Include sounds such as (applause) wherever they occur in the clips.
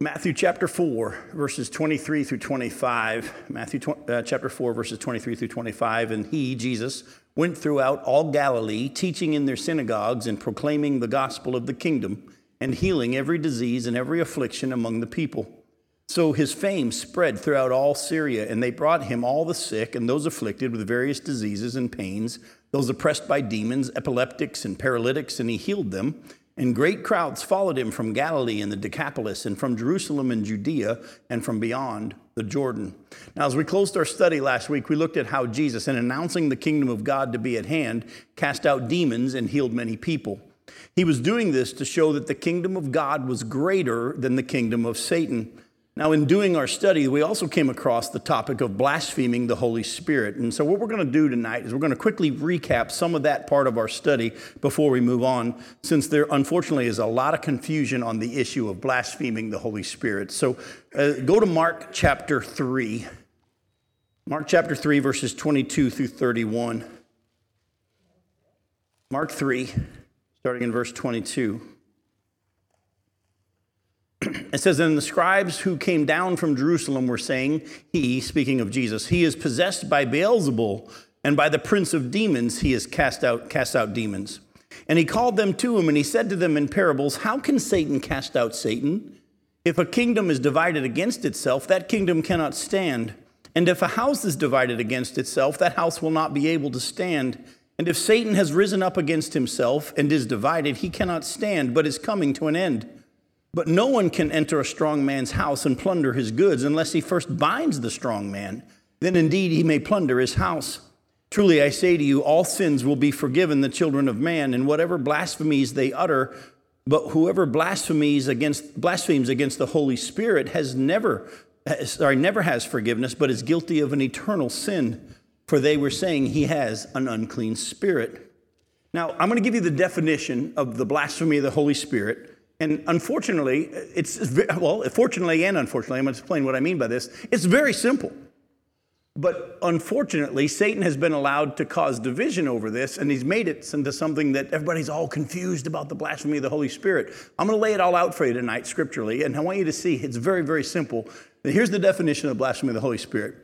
Matthew chapter 4, verses 23 through 25. Matthew uh, chapter 4, verses 23 through 25. And he, Jesus, went throughout all Galilee, teaching in their synagogues and proclaiming the gospel of the kingdom and healing every disease and every affliction among the people. So his fame spread throughout all Syria, and they brought him all the sick and those afflicted with various diseases and pains, those oppressed by demons, epileptics, and paralytics, and he healed them. And great crowds followed him from Galilee and the Decapolis, and from Jerusalem and Judea, and from beyond the Jordan. Now, as we closed our study last week, we looked at how Jesus, in announcing the kingdom of God to be at hand, cast out demons and healed many people. He was doing this to show that the kingdom of God was greater than the kingdom of Satan. Now, in doing our study, we also came across the topic of blaspheming the Holy Spirit. And so, what we're going to do tonight is we're going to quickly recap some of that part of our study before we move on, since there unfortunately is a lot of confusion on the issue of blaspheming the Holy Spirit. So, uh, go to Mark chapter 3. Mark chapter 3, verses 22 through 31. Mark 3, starting in verse 22. It says, And the scribes who came down from Jerusalem were saying, He, speaking of Jesus, he is possessed by Beelzebul, and by the prince of demons he has cast out, cast out demons. And he called them to him, and he said to them in parables, How can Satan cast out Satan? If a kingdom is divided against itself, that kingdom cannot stand. And if a house is divided against itself, that house will not be able to stand. And if Satan has risen up against himself and is divided, he cannot stand, but is coming to an end. But no one can enter a strong man's house and plunder his goods unless he first binds the strong man. Then indeed he may plunder his house. Truly I say to you, all sins will be forgiven the children of man, and whatever blasphemies they utter. But whoever blasphemies against blasphemes against the Holy Spirit has never, sorry, never has forgiveness, but is guilty of an eternal sin. For they were saying he has an unclean spirit. Now I'm going to give you the definition of the blasphemy of the Holy Spirit and unfortunately, it's well, fortunately and unfortunately, I'm going to explain what I mean by this. It's very simple. But unfortunately, Satan has been allowed to cause division over this, and he's made it into something that everybody's all confused about the blasphemy of the Holy Spirit. I'm going to lay it all out for you tonight scripturally, and I want you to see it's very, very simple. Here's the definition of blasphemy of the Holy Spirit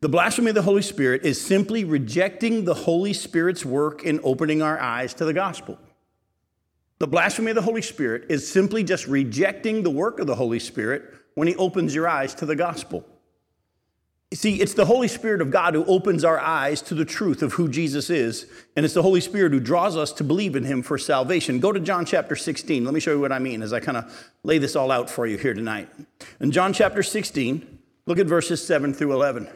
the blasphemy of the Holy Spirit is simply rejecting the Holy Spirit's work in opening our eyes to the gospel. The blasphemy of the Holy Spirit is simply just rejecting the work of the Holy Spirit when He opens your eyes to the gospel. See, it's the Holy Spirit of God who opens our eyes to the truth of who Jesus is, and it's the Holy Spirit who draws us to believe in Him for salvation. Go to John chapter 16. Let me show you what I mean as I kind of lay this all out for you here tonight. In John chapter 16, look at verses 7 through 11.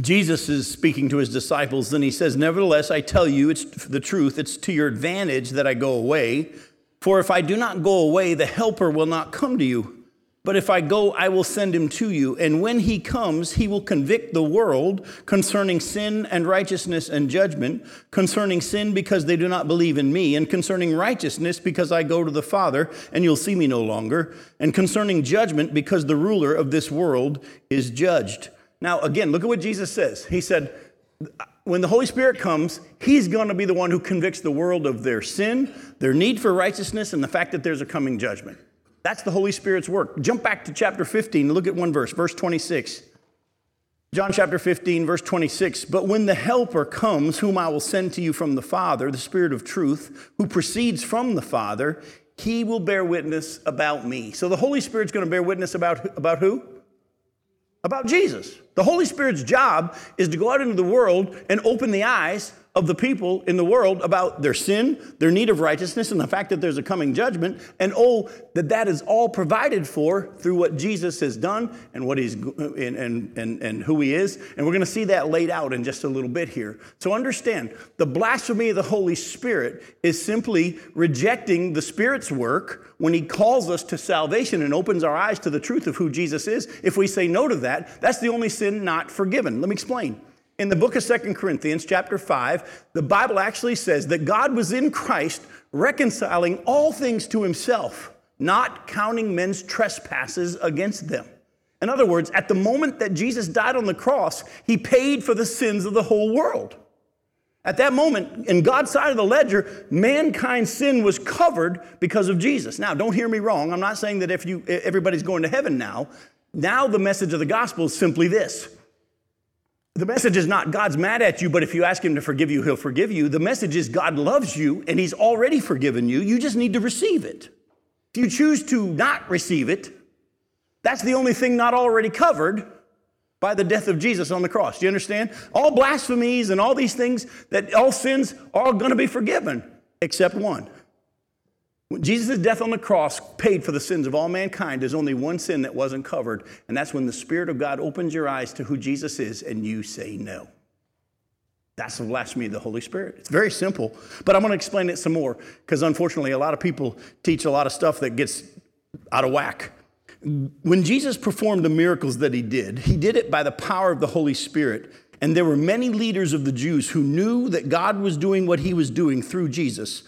Jesus is speaking to his disciples, and he says, Nevertheless, I tell you, it's the truth, it's to your advantage that I go away. For if I do not go away, the Helper will not come to you. But if I go, I will send him to you. And when he comes, he will convict the world concerning sin and righteousness and judgment, concerning sin because they do not believe in me, and concerning righteousness because I go to the Father and you'll see me no longer, and concerning judgment because the ruler of this world is judged. Now, again, look at what Jesus says. He said, when the Holy Spirit comes, He's going to be the one who convicts the world of their sin, their need for righteousness, and the fact that there's a coming judgment. That's the Holy Spirit's work. Jump back to chapter 15 look at one verse, verse 26. John chapter 15, verse 26. But when the Helper comes, whom I will send to you from the Father, the Spirit of truth, who proceeds from the Father, he will bear witness about me. So the Holy Spirit's going to bear witness about, about who? About Jesus. The Holy Spirit's job is to go out into the world and open the eyes of the people in the world about their sin, their need of righteousness, and the fact that there's a coming judgment, and oh, that that is all provided for through what Jesus has done and what he's and, and, and, and who he is. And we're going to see that laid out in just a little bit here. So understand, the blasphemy of the Holy Spirit is simply rejecting the Spirit's work when he calls us to salvation and opens our eyes to the truth of who Jesus is. If we say no to that, that's the only sin not forgiven. Let me explain. In the book of Second Corinthians, chapter 5, the Bible actually says that God was in Christ reconciling all things to himself, not counting men's trespasses against them. In other words, at the moment that Jesus died on the cross, he paid for the sins of the whole world. At that moment, in God's side of the ledger, mankind's sin was covered because of Jesus. Now, don't hear me wrong. I'm not saying that if you everybody's going to heaven now. Now the message of the gospel is simply this. The message is not God's mad at you, but if you ask him to forgive you, he'll forgive you. The message is God loves you and he's already forgiven you. You just need to receive it. If you choose to not receive it, that's the only thing not already covered by the death of Jesus on the cross. Do you understand? All blasphemies and all these things, that all sins are going to be forgiven, except one. When Jesus' death on the cross paid for the sins of all mankind, there's only one sin that wasn't covered, and that's when the Spirit of God opens your eyes to who Jesus is and you say no. That's the blasphemy of the Holy Spirit. It's very simple, but I'm going to explain it some more because unfortunately, a lot of people teach a lot of stuff that gets out of whack. When Jesus performed the miracles that he did, he did it by the power of the Holy Spirit. And there were many leaders of the Jews who knew that God was doing what he was doing through Jesus,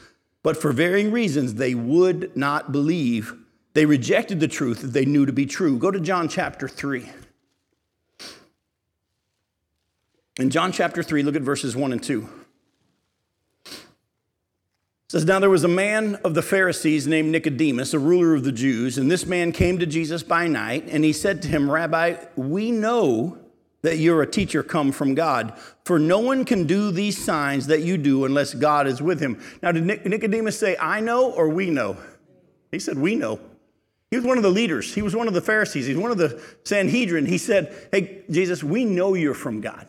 but for varying reasons, they would not believe. They rejected the truth that they knew to be true. Go to John chapter 3. In John chapter 3, look at verses 1 and 2. It says, Now there was a man of the Pharisees named Nicodemus, a ruler of the Jews, and this man came to Jesus by night, and he said to him, Rabbi, we know that you're a teacher come from God, for no one can do these signs that you do unless God is with him. Now, did Nicodemus say, I know or we know? He said, We know. He was one of the leaders. He was one of the Pharisees. He's one of the Sanhedrin. He said, Hey, Jesus, we know you're from God.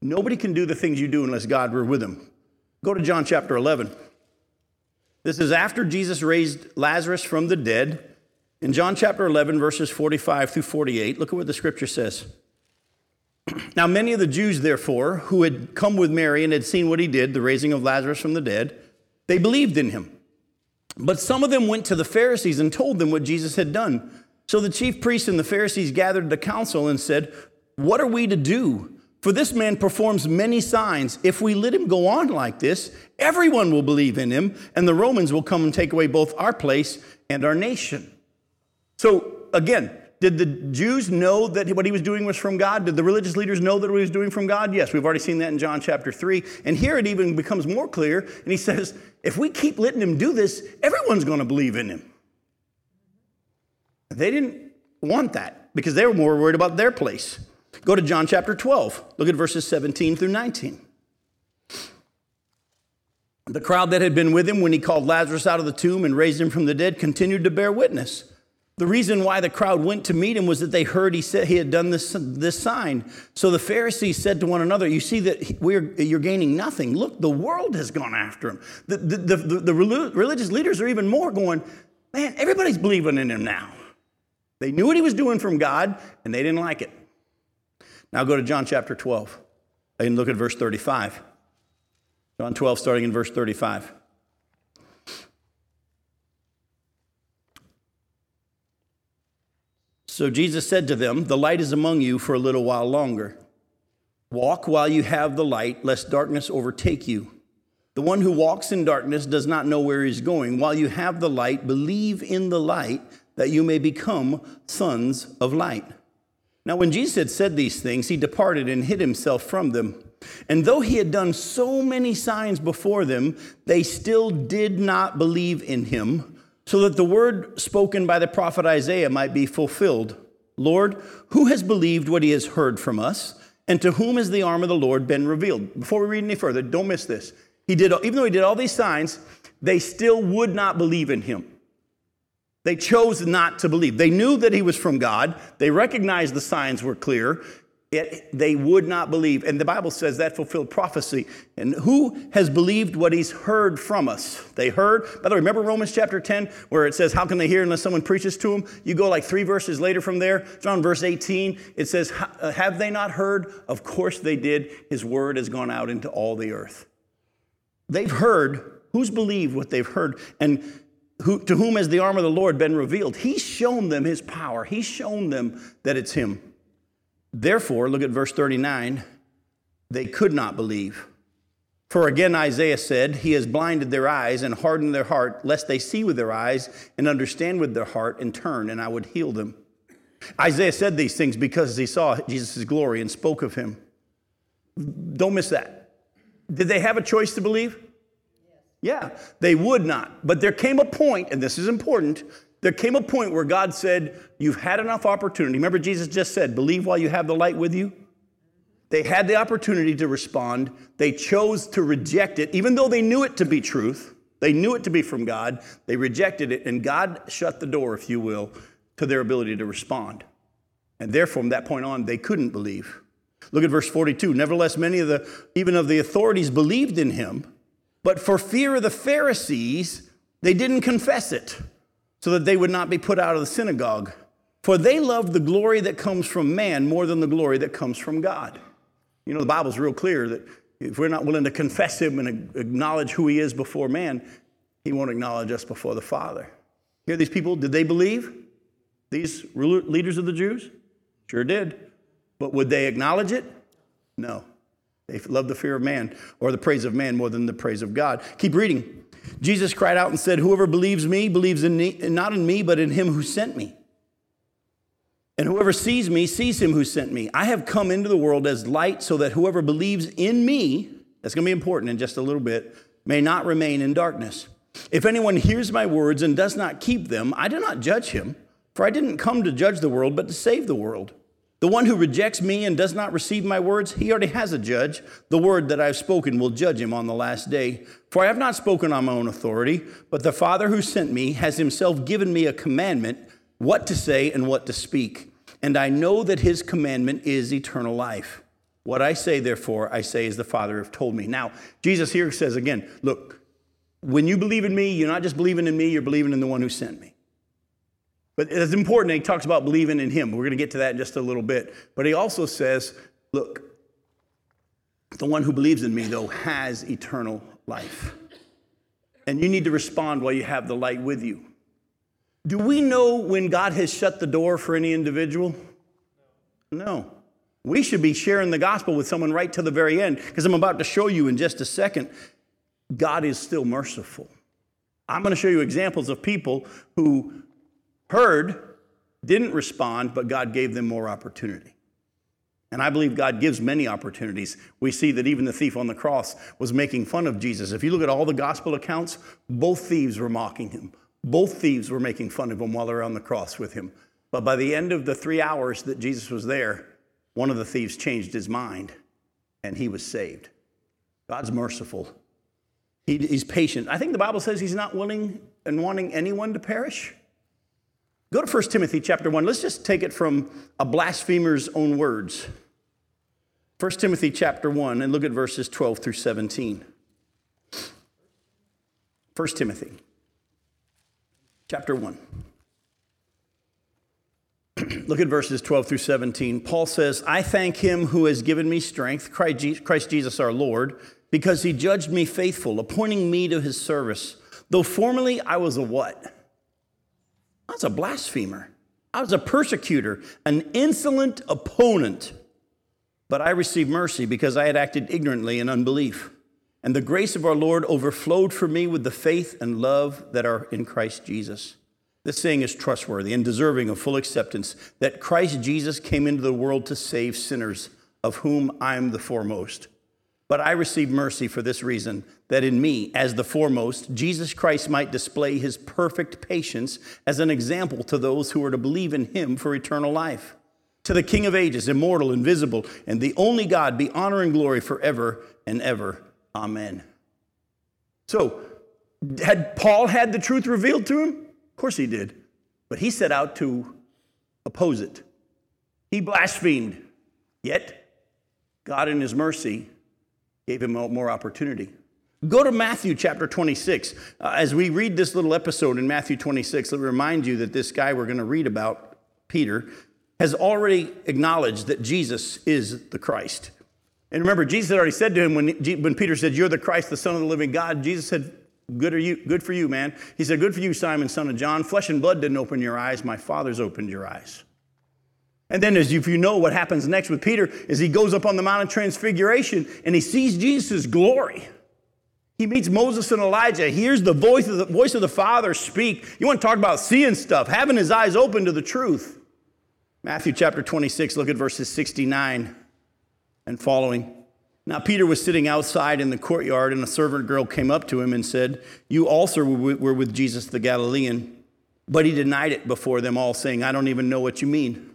Nobody can do the things you do unless God were with him. Go to John chapter 11. This is after Jesus raised Lazarus from the dead. In John chapter 11, verses 45 through 48, look at what the scripture says. (clears throat) Now, many of the Jews, therefore, who had come with Mary and had seen what he did, the raising of Lazarus from the dead, they believed in him. But some of them went to the Pharisees and told them what Jesus had done. So the chief priests and the Pharisees gathered the council and said, What are we to do? For this man performs many signs. If we let him go on like this, everyone will believe in him, and the Romans will come and take away both our place and our nation. So, again, did the Jews know that what he was doing was from God? Did the religious leaders know that what he was doing from God? Yes, we've already seen that in John chapter 3. And here it even becomes more clear. And he says, if we keep letting him do this, everyone's going to believe in him. They didn't want that because they were more worried about their place. Go to John chapter 12. Look at verses 17 through 19. The crowd that had been with him when he called Lazarus out of the tomb and raised him from the dead continued to bear witness. The reason why the crowd went to meet him was that they heard he said he had done this, this sign. So the Pharisees said to one another, You see that we're, you're gaining nothing. Look, the world has gone after him. The, the, the, the, the religious leaders are even more going, Man, everybody's believing in him now. They knew what he was doing from God, and they didn't like it. Now go to John chapter 12 and look at verse 35. John 12, starting in verse 35. So Jesus said to them, The light is among you for a little while longer. Walk while you have the light, lest darkness overtake you. The one who walks in darkness does not know where he's going. While you have the light, believe in the light that you may become sons of light. Now, when Jesus had said these things, he departed and hid himself from them. And though he had done so many signs before them, they still did not believe in him, so that the word spoken by the prophet Isaiah might be fulfilled Lord, who has believed what he has heard from us? And to whom has the arm of the Lord been revealed? Before we read any further, don't miss this. He did, even though he did all these signs, they still would not believe in him. They chose not to believe. They knew that he was from God. They recognized the signs were clear. Yet they would not believe. And the Bible says that fulfilled prophecy. And who has believed what he's heard from us? They heard. By the way, remember Romans chapter 10, where it says, How can they hear unless someone preaches to them? You go like three verses later from there. John verse 18, it says, uh, Have they not heard? Of course they did. His word has gone out into all the earth. They've heard. Who's believed what they've heard? And who, to whom has the arm of the Lord been revealed? He's shown them his power. He's shown them that it's him. Therefore, look at verse 39, they could not believe. For again, Isaiah said, He has blinded their eyes and hardened their heart, lest they see with their eyes and understand with their heart and turn, and I would heal them. Isaiah said these things because he saw Jesus' glory and spoke of him. Don't miss that. Did they have a choice to believe? Yeah, they would not. But there came a point, and this is important, there came a point where God said, You've had enough opportunity. Remember, Jesus just said, Believe while you have the light with you? They had the opportunity to respond. They chose to reject it, even though they knew it to be truth. They knew it to be from God. They rejected it, and God shut the door, if you will, to their ability to respond. And therefore, from that point on, they couldn't believe. Look at verse 42. Nevertheless, many of the, even of the authorities, believed in him, but for fear of the Pharisees, they didn't confess it, so that they would not be put out of the synagogue. For they loved the glory that comes from man more than the glory that comes from God. You know, the Bible's real clear that if we're not willing to confess him and acknowledge who he is before man, he won't acknowledge us before the Father. Hear these people, did they believe? These leaders of the Jews? Sure did. But would they acknowledge it? No. They loved the fear of man or the praise of man more than the praise of God. Keep reading. Jesus cried out and said, Whoever believes me believes in me, not in me, but in him who sent me. And whoever sees me sees him who sent me. I have come into the world as light so that whoever believes in me, that's going to be important in just a little bit, may not remain in darkness. If anyone hears my words and does not keep them, I do not judge him, for I didn't come to judge the world, but to save the world. The one who rejects me and does not receive my words, he already has a judge. The word that I've spoken will judge him on the last day. For I have not spoken on my own authority, but the Father who sent me has himself given me a commandment what to say and what to speak. And I know that his commandment is eternal life. What I say, therefore, I say as the Father have told me. Now, Jesus here says again, look, when you believe in me, you're not just believing in me, you're believing in the one who sent me. But it's important, he talks about believing in him. We're going to get to that in just a little bit. But he also says, look, the one who believes in me, though, has eternal life. And you need to respond while you have the light with you. Do we know when God has shut the door for any individual? No. We should be sharing the gospel with someone right to the very end, because I'm about to show you in just a second. God is still merciful. I'm going to show you examples of people who heard, didn't respond, but God gave them more opportunity. And I believe God gives many opportunities. We see that even the thief on the cross was making fun of Jesus. If you look at all the gospel accounts, both thieves were mocking him. Both thieves were making fun of him while they were on the cross with him. But by the end of the three hours that Jesus was there, one of the thieves changed his mind and he was saved. God's merciful. He, he's patient. I think the Bible says he's not willing and wanting anyone to perish. Go to 1 Timothy chapter 1. Let's just take it from a blasphemer's own words. 1 Timothy chapter 1 and look at verses 12 through 17. 1 Timothy chapter 1. (clears throat) Look at verses 12 through 17. Paul says, I thank him who has given me strength, Christ Jesus our Lord, because he judged me faithful, appointing me to his service. Though formerly I was a what? I was a blasphemer. I was a persecutor, an insolent opponent. But I received mercy because I had acted ignorantly in unbelief. And the grace of our Lord overflowed for me with the faith and love that are in Christ Jesus. This saying is trustworthy and deserving of full acceptance that Christ Jesus came into the world to save sinners, of whom I am the foremost. But I received mercy for this reason that in me, as the foremost, Jesus Christ might display his perfect patience as an example to those who are to believe in him for eternal life. To the King of ages, immortal, invisible, and the only God, be honor and glory forever and ever. Amen. So, had Paul had the truth revealed to him? Of course he did. But he set out to oppose it. He blasphemed. Yet, God, in his mercy, gave him more opportunity. Go to Matthew chapter 26. Uh, as we read this little episode in Matthew 26, let me remind you that this guy we're going to read about, Peter, has already acknowledged that Jesus is the Christ. And remember, Jesus had already said to him when, when Peter said, You're the Christ, the Son of the living God, Jesus said, Good, are you, good for you, man. He said, Good for you, Simon, son of John. Flesh and blood didn't open your eyes, my Father's opened your eyes. And then, as if you know what happens next with Peter, is he goes up on the Mount of Transfiguration and he sees Jesus' glory. He meets Moses and Elijah, he hears the voice of the voice of the Father speak. You want to talk about seeing stuff, having his eyes open to the truth. Matthew chapter 26, look at verses 69 and following. Now, Peter was sitting outside in the courtyard, and a servant girl came up to him and said, You also were with Jesus the Galilean. But he denied it before them all, saying, I don't even know what you mean.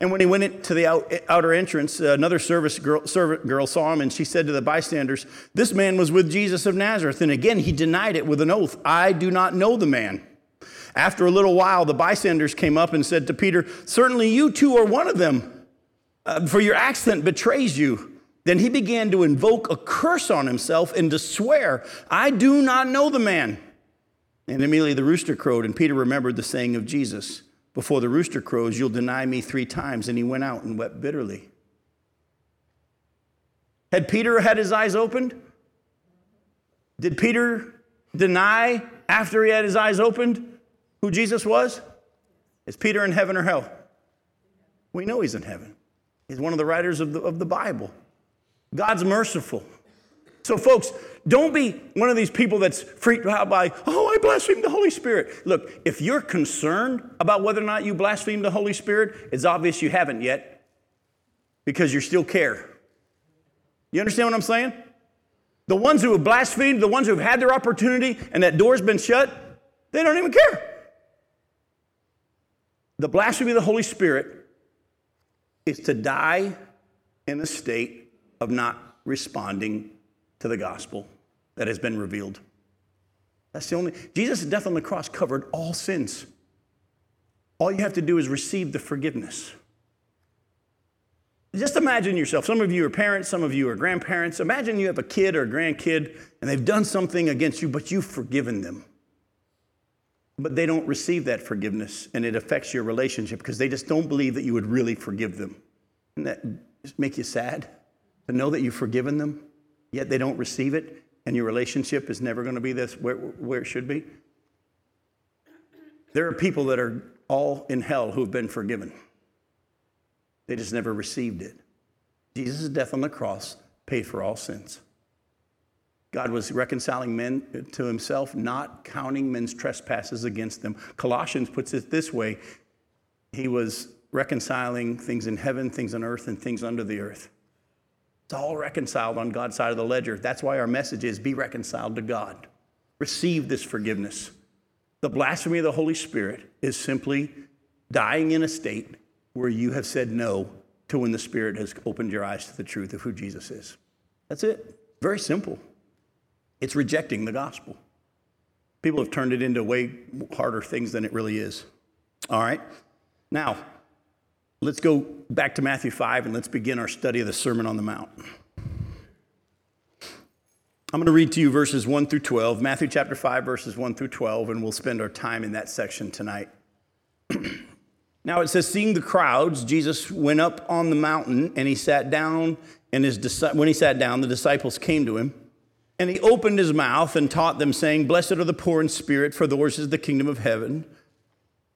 And when he went to the out, outer entrance, another service girl, servant girl saw him, and she said to the bystanders, This man was with Jesus of Nazareth. And again, he denied it with an oath, I do not know the man. After a little while, the bystanders came up and said to Peter, Certainly you too are one of them, uh, for your accent betrays you. Then he began to invoke a curse on himself and to swear, I do not know the man. And immediately the rooster crowed, and Peter remembered the saying of Jesus Before the rooster crows, you'll deny me three times. And he went out and wept bitterly. Had Peter had his eyes opened? Did Peter deny after he had his eyes opened who Jesus was? Is Peter in heaven or hell? We know he's in heaven. He's one of the writers of the, of the Bible. God's merciful. So, folks, don't be one of these people that's freaked out by, oh, I blaspheme the Holy Spirit. Look, if you're concerned about whether or not you blaspheme the Holy Spirit, it's obvious you haven't yet because you still care. You understand what I'm saying? The ones who have blasphemed, the ones who have had their opportunity and that door's been shut, they don't even care. The blasphemy of the Holy Spirit is to die in a state of not responding to the gospel that has been revealed. That's the only, Jesus' death on the cross covered all sins. All you have to do is receive the forgiveness. Just imagine yourself. Some of you are parents, some of you are grandparents. Imagine you have a kid or a grandkid and they've done something against you, but you've forgiven them. But they don't receive that forgiveness and it affects your relationship because they just don't believe that you would really forgive them. And that make you sad? to know that you've forgiven them, yet they don't receive it, and your relationship is never going to be this where, where it should be? There are people that are all in hell who have been forgiven. They just never received it. Jesus' death on the cross paid for all sins. God was reconciling men to himself, not counting men's trespasses against them. Colossians puts it this way He was reconciling things in heaven, things on earth, and things under the earth. It's all reconciled on God's side of the ledger. That's why our message is be reconciled to God. Receive this forgiveness. The blasphemy of the Holy Spirit is simply dying in a state where you have said no to when the Spirit has opened your eyes to the truth of who Jesus is. That's it. Very simple. It's rejecting the gospel. People have turned it into way harder things than it really is. All right? Now, Let's go back to Matthew 5 and let's begin our study of the Sermon on the Mount. I'm going to read to you verses 1 through 12, Matthew chapter 5, verses 1 through 12, and we'll spend our time in that section tonight. (clears throat) now it says, Seeing the crowds, Jesus went up on the mountain and he sat down, and his, when he sat down, the disciples came to him. And he opened his mouth and taught them, saying, Blessed are the poor in spirit, for theirs is the kingdom of heaven.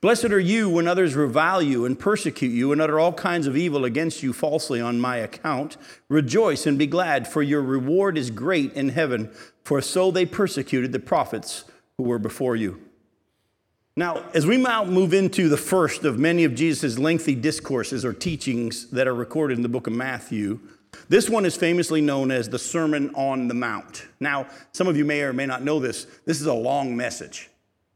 Blessed are you when others revile you and persecute you and utter all kinds of evil against you falsely on my account. Rejoice and be glad, for your reward is great in heaven, for so they persecuted the prophets who were before you. Now, as we now move into the first of many of Jesus' lengthy discourses or teachings that are recorded in the book of Matthew, this one is famously known as the Sermon on the Mount. Now, some of you may or may not know this. This is a long message.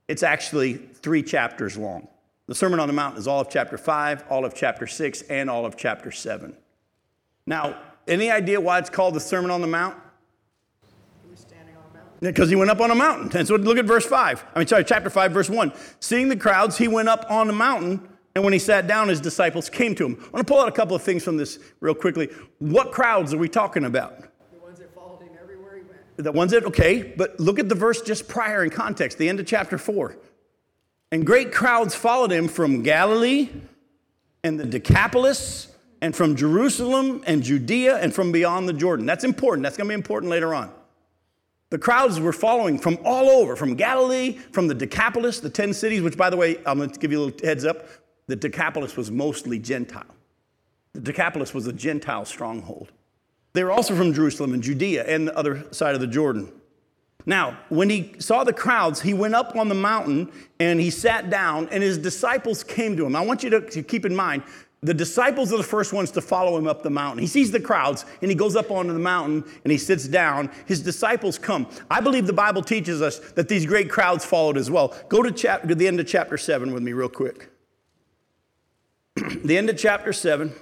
It's actually three chapters long. The Sermon on the Mount is all of chapter 5, all of chapter 6, and all of chapter 7. Now, any idea why it's called the Sermon on the Mount? Because he went up on a mountain. And so look at verse 5. I mean, sorry, chapter 5, verse 1. Seeing the crowds, he went up on the mountain, and when he sat down, his disciples came to him. I want to pull out a couple of things from this real quickly. What crowds are we talking about? The ones that, okay, but look at the verse just prior in context, the end of chapter 4. And great crowds followed him from Galilee and the Decapolis and from Jerusalem and Judea and from beyond the Jordan. That's important. That's going to be important later on. The crowds were following from all over, from Galilee, from the Decapolis, the 10 cities, which, by the way, I'm going to give you a little heads up. The Decapolis was mostly Gentile. The Decapolis was a Gentile stronghold. They were also from Jerusalem and Judea and the other side of the Jordan. Now, when he saw the crowds, he went up on the mountain and he sat down, and his disciples came to him. I want you to, to keep in mind, the disciples are the first ones to follow him up the mountain. He sees the crowds and he goes up onto the mountain and he sits down. His disciples come. I believe the Bible teaches us that these great crowds followed as well. Go to, chap- to the end of chapter 7 with me, real quick. (clears throat) the end of chapter 7.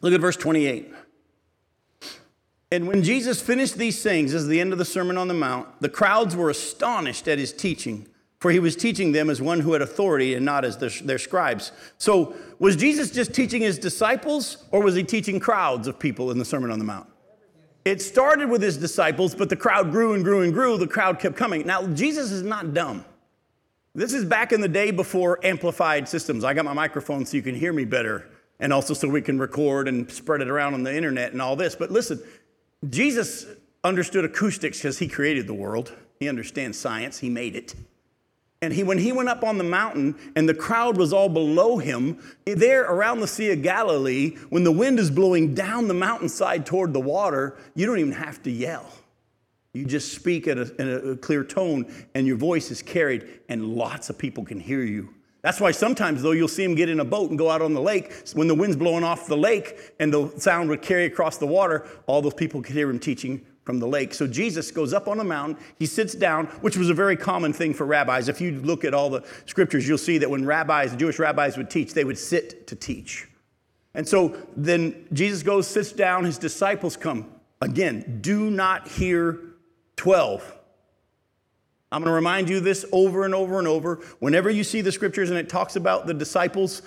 Look at verse 28. And when Jesus finished these things, as the end of the Sermon on the Mount, the crowds were astonished at his teaching, for he was teaching them as one who had authority and not as their, their, scribes. So, was Jesus just teaching his disciples, or was he teaching crowds of people in the Sermon on the Mount? It started with his disciples, but the crowd grew and grew and grew. The crowd kept coming. Now, Jesus is not dumb. This is back in the day before amplified systems. I got my microphone so you can hear me better, and also so we can record and spread it around on the internet and all this. But listen, Jesus understood acoustics because he created the world. He understands science, he made it. And he, when he went up on the mountain and the crowd was all below him, there around the Sea of Galilee, when the wind is blowing down the mountainside toward the water, you don't even have to yell. You just speak in a, in a clear tone, and your voice is carried, and lots of people can hear you. That's why sometimes, though, you'll see him get in a boat and go out on the lake. When the wind's blowing off the lake and the sound would carry across the water, all those people could hear him teaching from the lake. So Jesus goes up on a mountain, he sits down, which was a very common thing for rabbis. If you look at all the scriptures, you'll see that when rabbis, Jewish rabbis would teach, they would sit to teach. And so then Jesus goes, sits down, his disciples come. Again, do not hear 12 I'm going to remind you this over and over and over. Whenever you see the scriptures and it talks about the disciples,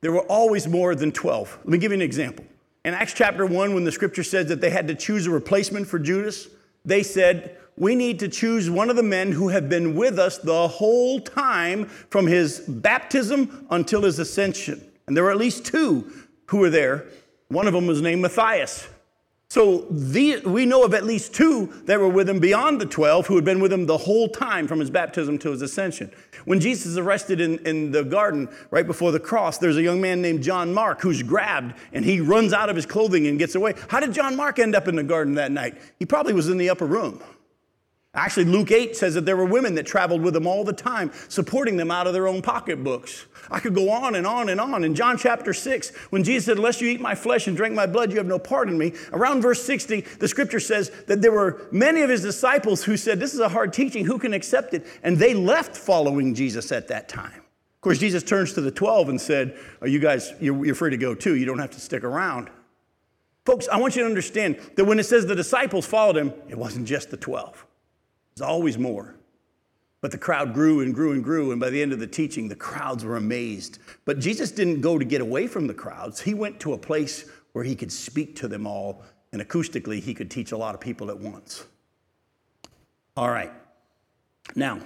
there were always more than 12. Let me give you an example. In Acts chapter 1, when the scripture says that they had to choose a replacement for Judas, they said, We need to choose one of the men who have been with us the whole time from his baptism until his ascension. And there were at least two who were there. One of them was named Matthias. So the, we know of at least two that were with him beyond the 12 who had been with him the whole time from his baptism to his ascension. When Jesus is arrested in, in the garden right before the cross, there's a young man named John Mark who's grabbed and he runs out of his clothing and gets away. How did John Mark end up in the garden that night? He probably was in the upper room. Actually, Luke 8 says that there were women that traveled with them all the time, supporting them out of their own pocketbooks. I could go on and on and on. In John chapter 6, when Jesus said, Unless you eat my flesh and drink my blood, you have no part in me, around verse 60, the scripture says that there were many of his disciples who said, This is a hard teaching, who can accept it? And they left following Jesus at that time. Of course, Jesus turns to the 12 and said, oh, You guys, you're, you're free to go too. You don't have to stick around. Folks, I want you to understand that when it says the disciples followed him, it wasn't just the 12. There's always more. But the crowd grew and grew and grew, and by the end of the teaching, the crowds were amazed. But Jesus didn't go to get away from the crowds. He went to a place where he could speak to them all, and acoustically, he could teach a lot of people at once. All right. Now,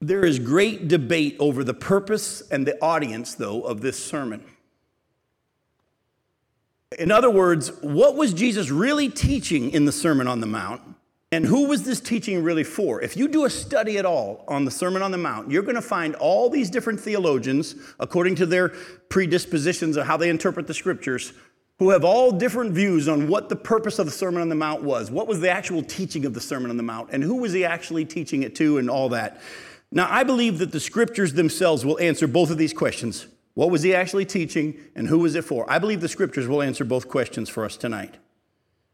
there is great debate over the purpose and the audience, though, of this sermon. In other words, what was Jesus really teaching in the Sermon on the Mount? And who was this teaching really for? If you do a study at all on the Sermon on the Mount, you're going to find all these different theologians, according to their predispositions of how they interpret the scriptures, who have all different views on what the purpose of the Sermon on the Mount was. What was the actual teaching of the Sermon on the Mount? And who was he actually teaching it to, and all that. Now, I believe that the scriptures themselves will answer both of these questions. What was he actually teaching, and who was it for? I believe the scriptures will answer both questions for us tonight.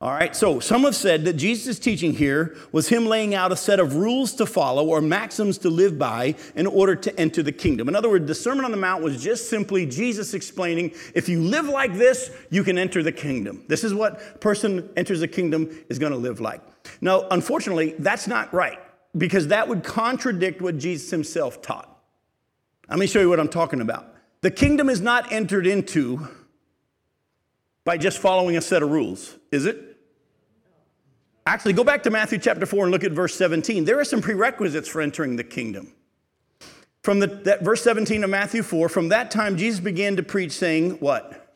All right, so some have said that Jesus' teaching here was him laying out a set of rules to follow or maxims to live by in order to enter the kingdom. In other words, the Sermon on the Mount was just simply Jesus explaining if you live like this, you can enter the kingdom. This is what person enters the kingdom is going to live like. Now, unfortunately, that's not right because that would contradict what Jesus himself taught. Let me show you what I'm talking about. The kingdom is not entered into by just following a set of rules, is it? Actually, go back to Matthew chapter 4 and look at verse 17. There are some prerequisites for entering the kingdom. From the, that verse 17 of Matthew 4, from that time Jesus began to preach, saying, What?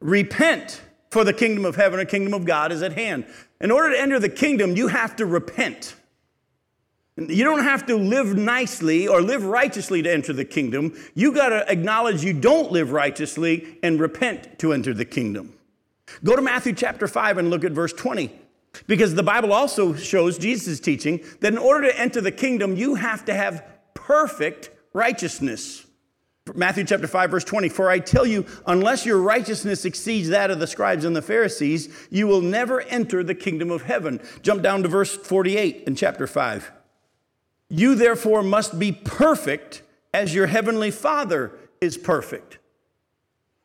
Repent, for the kingdom of heaven or kingdom of God is at hand. In order to enter the kingdom, you have to repent. You don't have to live nicely or live righteously to enter the kingdom. You got to acknowledge you don't live righteously and repent to enter the kingdom. Go to Matthew chapter 5 and look at verse 20. Because the Bible also shows Jesus' teaching that in order to enter the kingdom, you have to have perfect righteousness. Matthew chapter 5, verse 20 For I tell you, unless your righteousness exceeds that of the scribes and the Pharisees, you will never enter the kingdom of heaven. Jump down to verse 48 in chapter 5. You therefore must be perfect as your heavenly Father is perfect.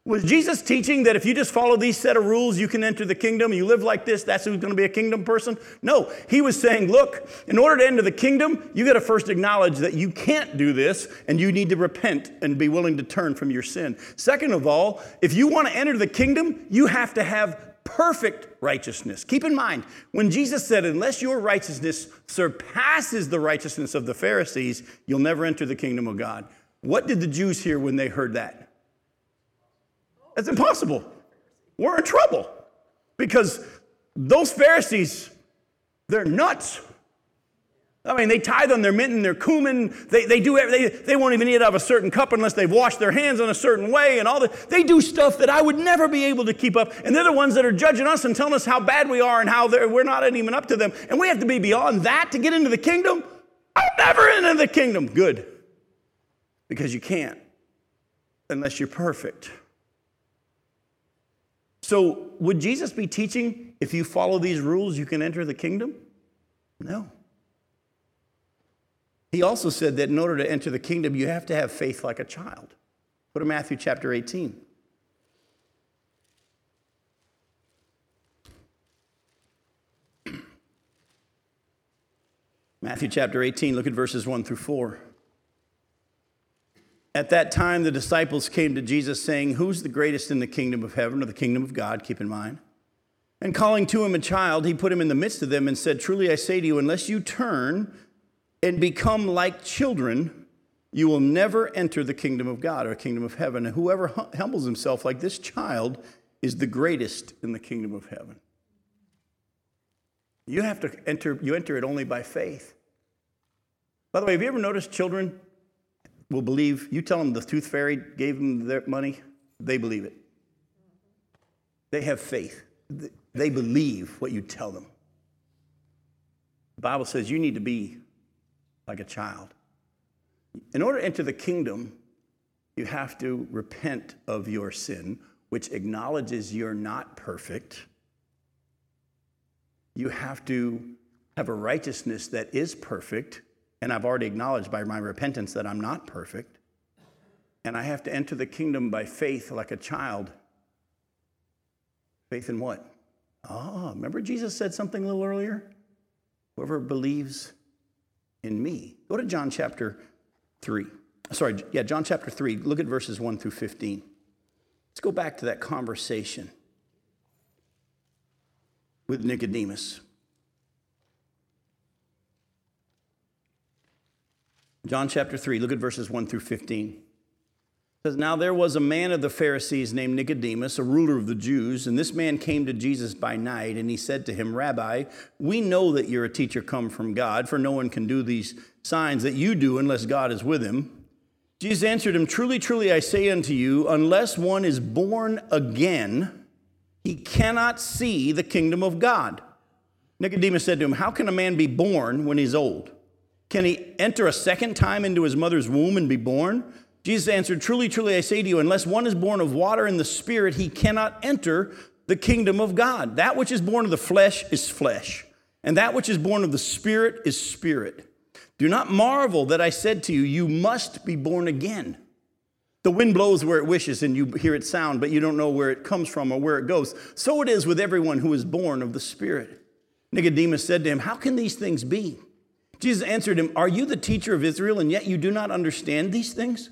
Was Jesus teaching that if you just follow these set of rules, you can enter the kingdom? You live like this, that's who's going to be a kingdom person? No. He was saying, look, in order to enter the kingdom, you got to first acknowledge that you can't do this and you need to repent and be willing to turn from your sin. Second of all, if you want to enter the kingdom, you have to have perfect righteousness. Keep in mind, when Jesus said, unless your righteousness surpasses the righteousness of the Pharisees, you'll never enter the kingdom of God. What did the Jews hear when they heard that? That's impossible. We're in trouble because those Pharisees, they're nuts. I mean, they tithe on their mint and their cumin. They, they do they, they won't even eat out of a certain cup unless they've washed their hands in a certain way and all that. They do stuff that I would never be able to keep up. And they're the ones that are judging us and telling us how bad we are and how we're not even up to them. And we have to be beyond that to get into the kingdom. I'll never enter the kingdom. Good. Because you can't unless you're perfect. So, would Jesus be teaching if you follow these rules, you can enter the kingdom? No. He also said that in order to enter the kingdom, you have to have faith like a child. Go to Matthew chapter 18. (clears throat) Matthew chapter 18, look at verses 1 through 4. At that time, the disciples came to Jesus saying, Who's the greatest in the kingdom of heaven or the kingdom of God? Keep in mind. And calling to him a child, he put him in the midst of them and said, Truly I say to you, unless you turn and become like children, you will never enter the kingdom of God or kingdom of heaven. And whoever humbles himself like this child is the greatest in the kingdom of heaven. You have to enter, you enter it only by faith. By the way, have you ever noticed children will believe, you tell them the tooth fairy gave them their money, they believe it. They have faith. They believe what you tell them. The Bible says you need to be like a child. In order to enter the kingdom, you have to repent of your sin, which acknowledges you're not perfect. You have to have a righteousness that is perfect, and I've already acknowledged by my repentance that I'm not perfect. And I have to enter the kingdom by faith like a child. Faith in what? Ah, oh, remember Jesus said something a little earlier? Whoever believes in me. Go to John chapter 3. Sorry, yeah, John chapter 3. Look at verses 1 through 15. Let's go back to that conversation with Nicodemus. John chapter 3, look at verses 1 through 15. Says, Now there was a man of the Pharisees named Nicodemus, a ruler of the Jews, and this man came to Jesus by night, and he said to him, Rabbi, we know that you're a teacher come from God, for no one can do these signs that you do unless God is with him. Jesus answered him, Truly, truly, I say unto you, unless one is born again, he cannot see the kingdom of God. Nicodemus said to him, How can a man be born when he's old? Can he enter a second time into his mother's womb and be born? Jesus answered, Truly, truly, I say to you, unless one is born of water and the Spirit, he cannot enter the kingdom of God. That which is born of the flesh is flesh, and that which is born of the Spirit is spirit. Do not marvel that I said to you, You must be born again. The wind blows where it wishes, and you hear its sound, but you don't know where it comes from or where it goes. So it is with everyone who is born of the Spirit. Nicodemus said to him, How can these things be? Jesus answered him, Are you the teacher of Israel, and yet you do not understand these things?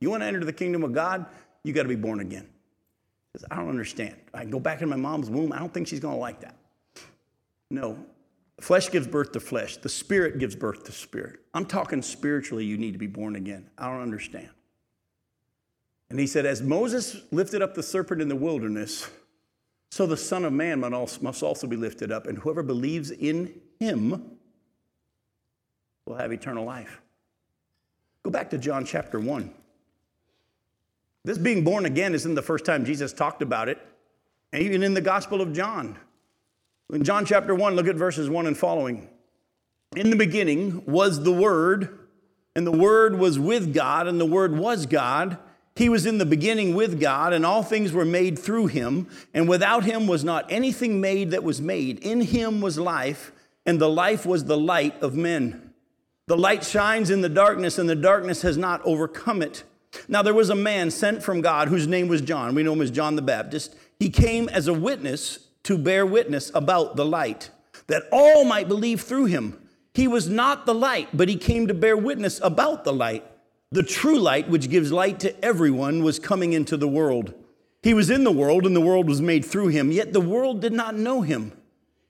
You want to enter the kingdom of God? You got to be born again. Says, I don't understand. I go back in my mom's womb. I don't think she's going to like that. No, Flesh gives birth to flesh, the spirit gives birth to spirit. I'm talking spiritually, you need to be born again. I don't understand. And he said, As Moses lifted up the serpent in the wilderness, so the Son of Man must also be lifted up, and whoever believes in him will have eternal life. Go back to John chapter 1. This being born again isn't the first time Jesus talked about it, even in the Gospel of John. In John chapter 1, look at verses 1 and following. In the beginning was the Word, and the Word was with God, and the Word was God. He was in the beginning with God, and all things were made through him, and without him was not anything made that was made. In him was life, and the life was the light of men. The light shines in the darkness, and the darkness has not overcome it. Now, there was a man sent from God whose name was John. We know him as John the Baptist. He came as a witness to bear witness about the light, that all might believe through him. He was not the light, but he came to bear witness about the light. The true light, which gives light to everyone, was coming into the world. He was in the world, and the world was made through him, yet the world did not know him.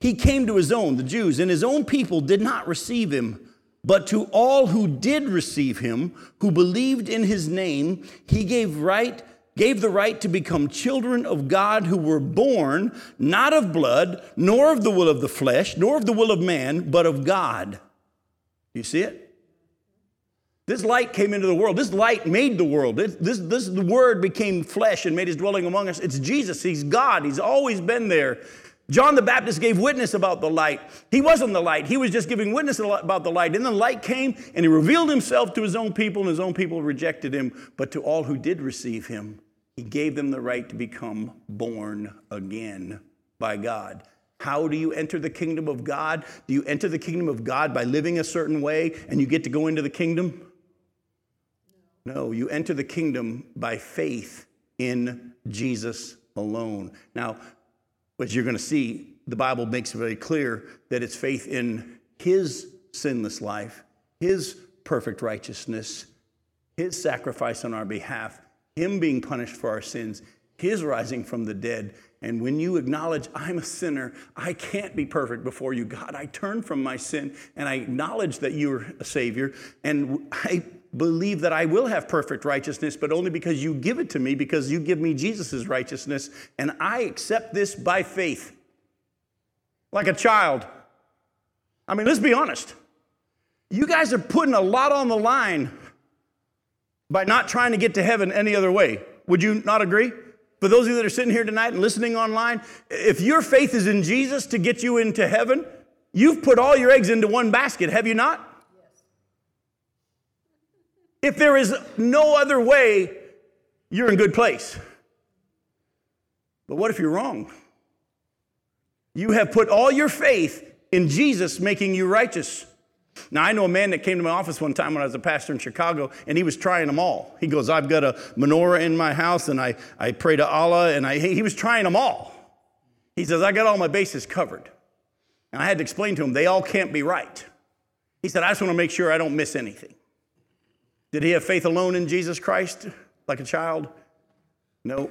He came to his own, the Jews, and his own people did not receive him. But to all who did receive him, who believed in his name, he gave right gave the right to become children of God who were born not of blood, nor of the will of the flesh, nor of the will of man, but of God. You see it? This light came into the world. This light made the world. This, this, this the word became flesh and made his dwelling among us. It's Jesus. He's God. He's always been there. John the Baptist gave witness about the light. He wasn't the light, he was just giving witness about the light. And the light came and he revealed himself to his own people, and his own people rejected him. But to all who did receive him, he gave them the right to become born again by God. How do you enter the kingdom of God? Do you enter the kingdom of God by living a certain way and you get to go into the kingdom? No, you enter the kingdom by faith in Jesus alone. Now, as you're going to see, the Bible makes it very clear that it's faith in his sinless life, his perfect righteousness, his sacrifice on our behalf, him being punished for our sins, His rising from the dead. And when you acknowledge, I'm a sinner, I can't be perfect before you, God, I turn from my sin and I acknowledge that you're a Savior. And I believe that I will have perfect righteousness, but only because you give it to me, because you give me Jesus' righteousness. And I accept this by faith, like a child. I mean, let's be honest. You guys are putting a lot on the line by not trying to get to heaven any other way. Would you not agree? For those of you that are sitting here tonight and listening online, if your faith is in Jesus to get you into heaven, you've put all your eggs into one basket, have you not? If there is no other way, you're in good place. But what if you're wrong? You have put all your faith in Jesus making you righteous. Now, I know a man that came to my office one time when I was a pastor in Chicago, and he was trying them all. He goes, I've got a menorah in my house, and I, I pray to Allah, and I, he was trying them all. He says, I got all my bases covered. And I had to explain to him, they all can't be right. He said, I just want to make sure I don't miss anything. Did he have faith alone in Jesus Christ like a child? No.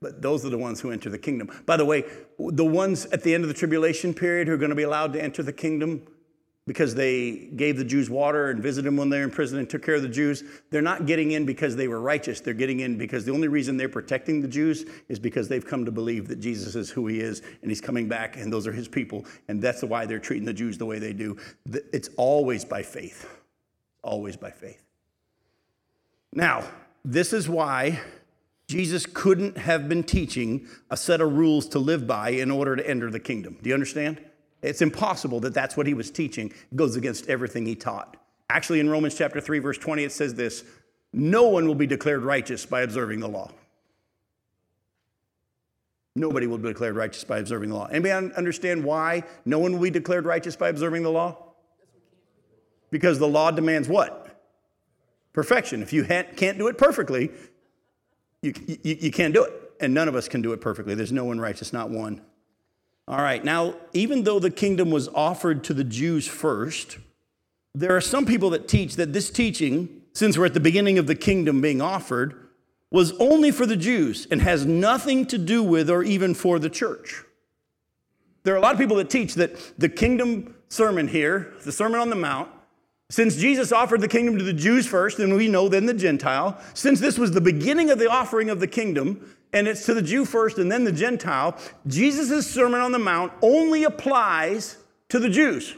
But those are the ones who enter the kingdom. By the way, the ones at the end of the tribulation period who are going to be allowed to enter the kingdom, because they gave the Jews water and visited them when they were in prison and took care of the Jews. They're not getting in because they were righteous. They're getting in because the only reason they're protecting the Jews is because they've come to believe that Jesus is who he is and he's coming back and those are his people. And that's why they're treating the Jews the way they do. It's always by faith. Always by faith. Now, this is why Jesus couldn't have been teaching a set of rules to live by in order to enter the kingdom. Do you understand? It's impossible that that's what he was teaching. It goes against everything he taught. Actually, in Romans chapter 3, verse 20, it says this No one will be declared righteous by observing the law. Nobody will be declared righteous by observing the law. Anybody understand why no one will be declared righteous by observing the law? Because the law demands what? Perfection. If you can't do it perfectly, you, you, you can't do it. And none of us can do it perfectly. There's no one righteous, not one. All right, now, even though the kingdom was offered to the Jews first, there are some people that teach that this teaching, since we're at the beginning of the kingdom being offered, was only for the Jews and has nothing to do with or even for the church. There are a lot of people that teach that the kingdom sermon here, the Sermon on the Mount, since Jesus offered the kingdom to the Jews first, and we know then the Gentile, since this was the beginning of the offering of the kingdom, and it's to the Jew first and then the Gentile, Jesus' Sermon on the Mount only applies to the Jews.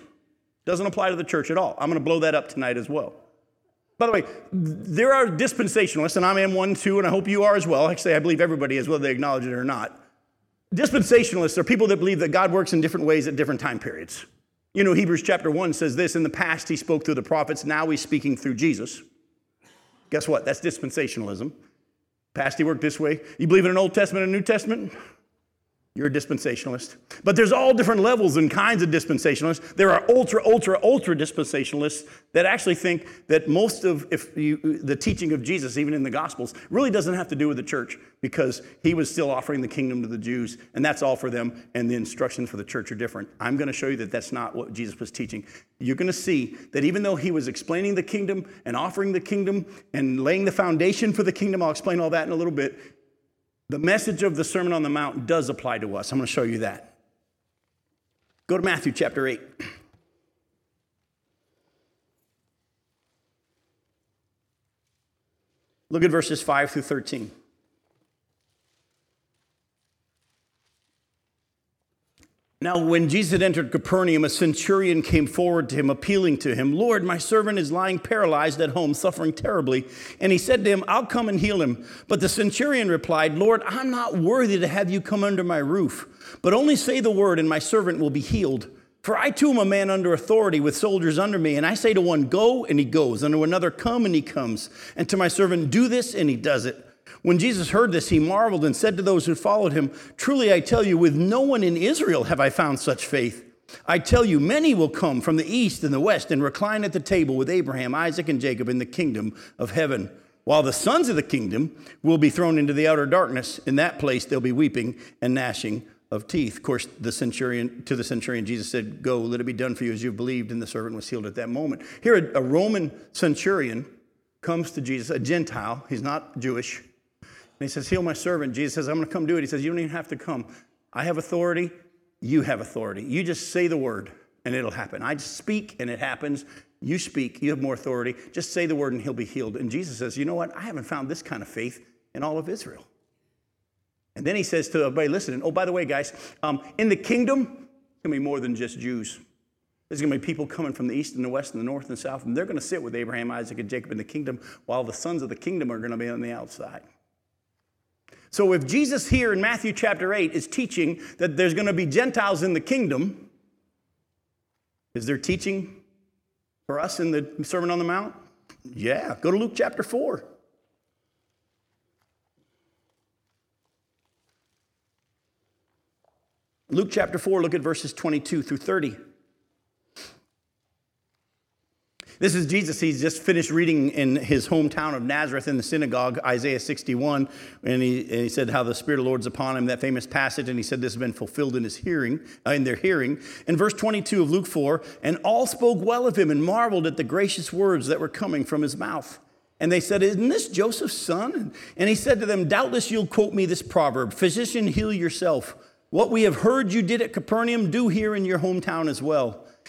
Doesn't apply to the church at all. I'm going to blow that up tonight as well. By the way, there are dispensationalists, and I am one too, and I hope you are as well. Actually, I believe everybody is, whether they acknowledge it or not. Dispensationalists are people that believe that God works in different ways at different time periods. You know, Hebrews chapter 1 says this In the past, he spoke through the prophets, now he's speaking through Jesus. Guess what? That's dispensationalism. Past, he worked this way. You believe in an Old Testament and a New Testament? You're a dispensationalist. But there's all different levels and kinds of dispensationalists. There are ultra, ultra, ultra dispensationalists that actually think that most of if you, the teaching of Jesus, even in the Gospels, really doesn't have to do with the church because he was still offering the kingdom to the Jews, and that's all for them, and the instructions for the church are different. I'm going to show you that that's not what Jesus was teaching. You're going to see that even though he was explaining the kingdom and offering the kingdom and laying the foundation for the kingdom, I'll explain all that in a little bit, the message of the Sermon on the Mount does apply to us. I'm going to show you that. Go to Matthew chapter 8. Look at verses 5 through 13. Now, when Jesus had entered Capernaum, a centurion came forward to him, appealing to him, Lord, my servant is lying paralyzed at home, suffering terribly. And he said to him, I'll come and heal him. But the centurion replied, Lord, I'm not worthy to have you come under my roof, but only say the word, and my servant will be healed. For I too am a man under authority with soldiers under me, and I say to one, Go, and he goes, and to another, Come, and he comes, and to my servant, Do this, and he does it. When Jesus heard this, he marveled and said to those who followed him, Truly I tell you, with no one in Israel have I found such faith. I tell you, many will come from the east and the west and recline at the table with Abraham, Isaac, and Jacob in the kingdom of heaven. While the sons of the kingdom will be thrown into the outer darkness, in that place they'll be weeping and gnashing of teeth. Of course, the centurion to the centurion, Jesus said, Go, let it be done for you as you've believed, and the servant was healed at that moment. Here, a Roman centurion comes to Jesus, a Gentile, he's not Jewish, he says, Heal my servant. Jesus says, I'm going to come do it. He says, You don't even have to come. I have authority. You have authority. You just say the word and it'll happen. I just speak and it happens. You speak. You have more authority. Just say the word and he'll be healed. And Jesus says, You know what? I haven't found this kind of faith in all of Israel. And then he says to everybody listening, Oh, by the way, guys, um, in the kingdom, it's going to be more than just Jews. There's going to be people coming from the east and the west and the north and the south, and they're going to sit with Abraham, Isaac, and Jacob in the kingdom, while the sons of the kingdom are going to be on the outside. So if Jesus here in Matthew chapter 8 is teaching that there's going to be Gentiles in the kingdom, is there teaching for us in the Sermon on the Mount? Yeah, go to Luke chapter 4. Luke chapter 4, look at verses 22 through 30. This is Jesus. He's just finished reading in his hometown of Nazareth in the synagogue, Isaiah 61. And he, and he said how the Spirit of the Lord's upon him, that famous passage. And he said this has been fulfilled in his hearing, uh, in their hearing. In verse 22 of Luke 4, and all spoke well of him and marveled at the gracious words that were coming from his mouth. And they said, Isn't this Joseph's son? And he said to them, Doubtless you'll quote me this proverb Physician, heal yourself. What we have heard you did at Capernaum, do here in your hometown as well.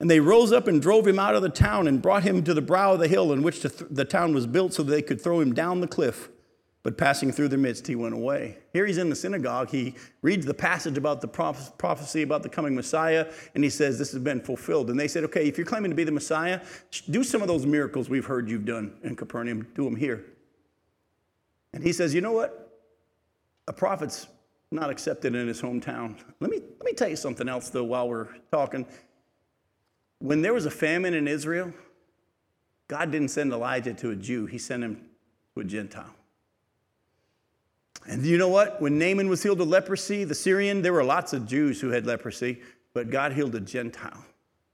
And they rose up and drove him out of the town and brought him to the brow of the hill in which the, th- the town was built so that they could throw him down the cliff. But passing through their midst, he went away. Here he's in the synagogue. He reads the passage about the prophecy about the coming Messiah, and he says, This has been fulfilled. And they said, Okay, if you're claiming to be the Messiah, do some of those miracles we've heard you've done in Capernaum, do them here. And he says, You know what? A prophet's not accepted in his hometown. Let me, let me tell you something else, though, while we're talking. When there was a famine in Israel, God didn't send Elijah to a Jew, he sent him to a Gentile. And you know what? When Naaman was healed of leprosy, the Syrian, there were lots of Jews who had leprosy, but God healed a Gentile.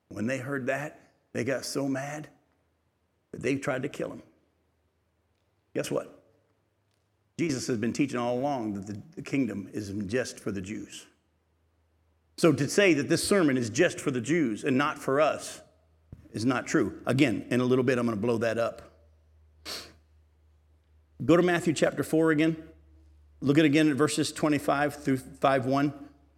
When they heard that, they got so mad that they tried to kill him. Guess what? Jesus has been teaching all along that the, kingdom is just for the Jews. So to say that this sermon is just for the Jews and not for us is not true. Again, in a little bit, I'm going to blow that up. Go to Matthew chapter 4 again. Look at again at verses 25 through 5 1.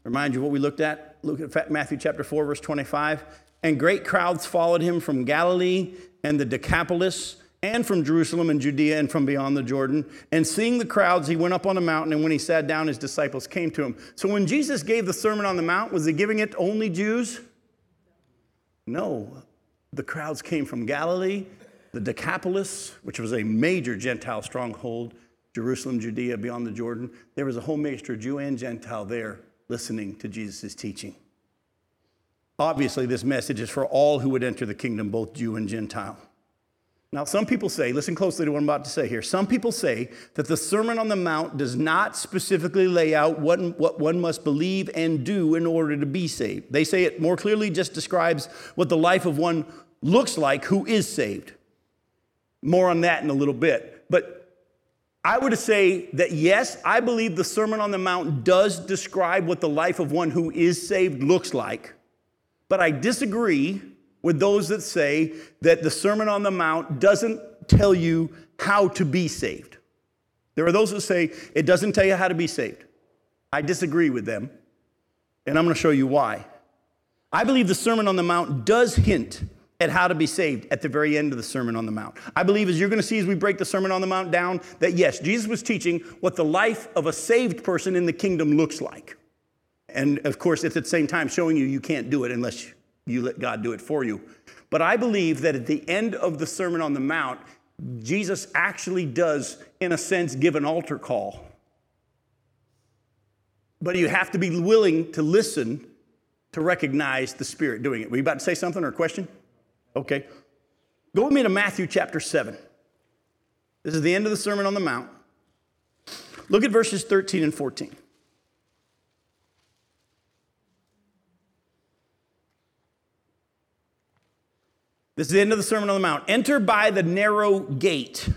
Remind you what we looked at. Look at Matthew chapter 4, verse 25. And great crowds followed him from Galilee and the Decapolis and from Jerusalem and Judea and from beyond the Jordan. And seeing the crowds, he went up on a mountain, and when he sat down, his disciples came to him. So when Jesus gave the Sermon on the Mount, was he giving it to only Jews? No. The crowds came from Galilee, the Decapolis, which was a major Gentile stronghold, Jerusalem, Judea, beyond the Jordan. There was a whole mixture, Jew and Gentile, there listening to Jesus' teaching. Obviously, this message is for all who would enter the kingdom, both Jew and Gentile. Now, some people say, listen closely to what I'm about to say here. Some people say that the Sermon on the Mount does not specifically lay out what, what one must believe and do in order to be saved. They say it more clearly just describes what the life of one looks like who is saved. More on that in a little bit. But I would say that yes, I believe the Sermon on the Mount does describe what the life of one who is saved looks like. But I disagree with those that say that the Sermon on the Mount doesn't tell you how to be saved. There are those that say it doesn't tell you how to be saved. I disagree with them, and I'm going to show you why. I believe the Sermon on the Mount does hint at how to be saved at the very end of the Sermon on the Mount. I believe, as you're going to see as we break the Sermon on the Mount down, that yes, Jesus was teaching what the life of a saved person in the kingdom looks like. And of course, at the same time, showing you you can't do it unless you let God do it for you. But I believe that at the end of the Sermon on the Mount, Jesus actually does, in a sense, give an altar call. But you have to be willing to listen to recognize the Spirit doing it. Were you about to say something or a question? Okay. Go with me to Matthew chapter 7. This is the end of the Sermon on the Mount. Look at verses 13 and 14. This is the end of the Sermon on the Mount. Enter by the narrow gate,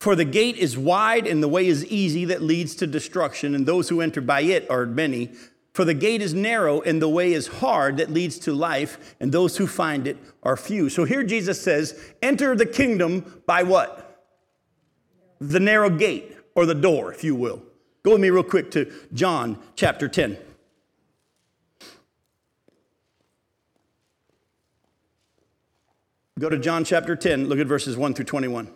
for the gate is wide and the way is easy that leads to destruction, and those who enter by it are many. For the gate is narrow and the way is hard that leads to life, and those who find it are few. So here Jesus says, Enter the kingdom by what? The narrow gate, or the door, if you will. Go with me real quick to John chapter 10. Go to John chapter 10, look at verses 1 through 21.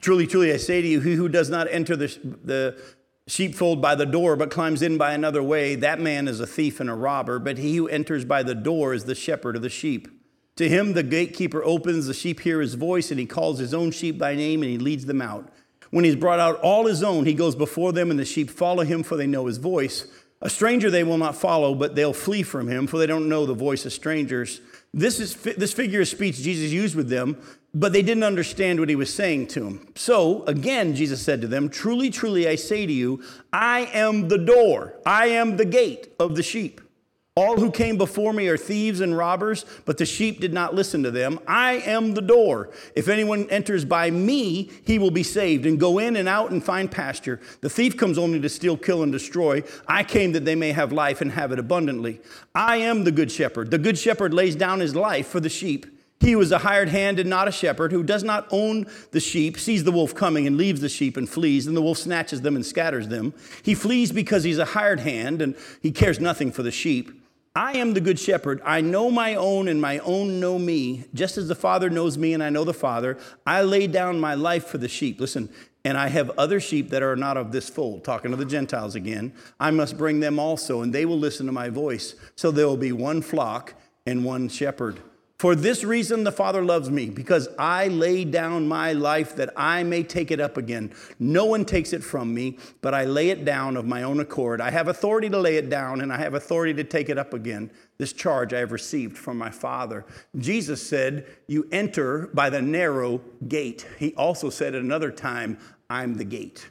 Truly, truly, I say to you, he who does not enter the, the sheepfold by the door, but climbs in by another way, that man is a thief and a robber. But he who enters by the door is the shepherd of the sheep. To him the gatekeeper opens, the sheep hear his voice, and he calls his own sheep by name, and he leads them out. When he's brought out all his own, he goes before them, and the sheep follow him, for they know his voice. A stranger they will not follow, but they'll flee from him, for they don't know the voice of strangers. This, is, this figure of speech Jesus used with them, but they didn't understand what he was saying to them. So, again, Jesus said to them, Truly, truly, I say to you, I am the door, I am the gate of the sheep. All who came before me are thieves and robbers, but the sheep did not listen to them. I am the door. If anyone enters by me, he will be saved and go in and out and find pasture. The thief comes only to steal, kill, and destroy. I came that they may have life and have it abundantly. I am the good shepherd. The good shepherd lays down his life for the sheep. He was a hired hand and not a shepherd who does not own the sheep, sees the wolf coming and leaves the sheep and flees, and the wolf snatches them and scatters them. He flees because he's a hired hand and he cares nothing for the sheep. I am the good shepherd. I know my own, and my own know me. Just as the Father knows me, and I know the Father, I lay down my life for the sheep. Listen, and I have other sheep that are not of this fold. Talking to the Gentiles again. I must bring them also, and they will listen to my voice. So there will be one flock and one shepherd. For this reason, the Father loves me, because I lay down my life that I may take it up again. No one takes it from me, but I lay it down of my own accord. I have authority to lay it down, and I have authority to take it up again. This charge I have received from my Father. Jesus said, You enter by the narrow gate. He also said at another time, I'm the gate.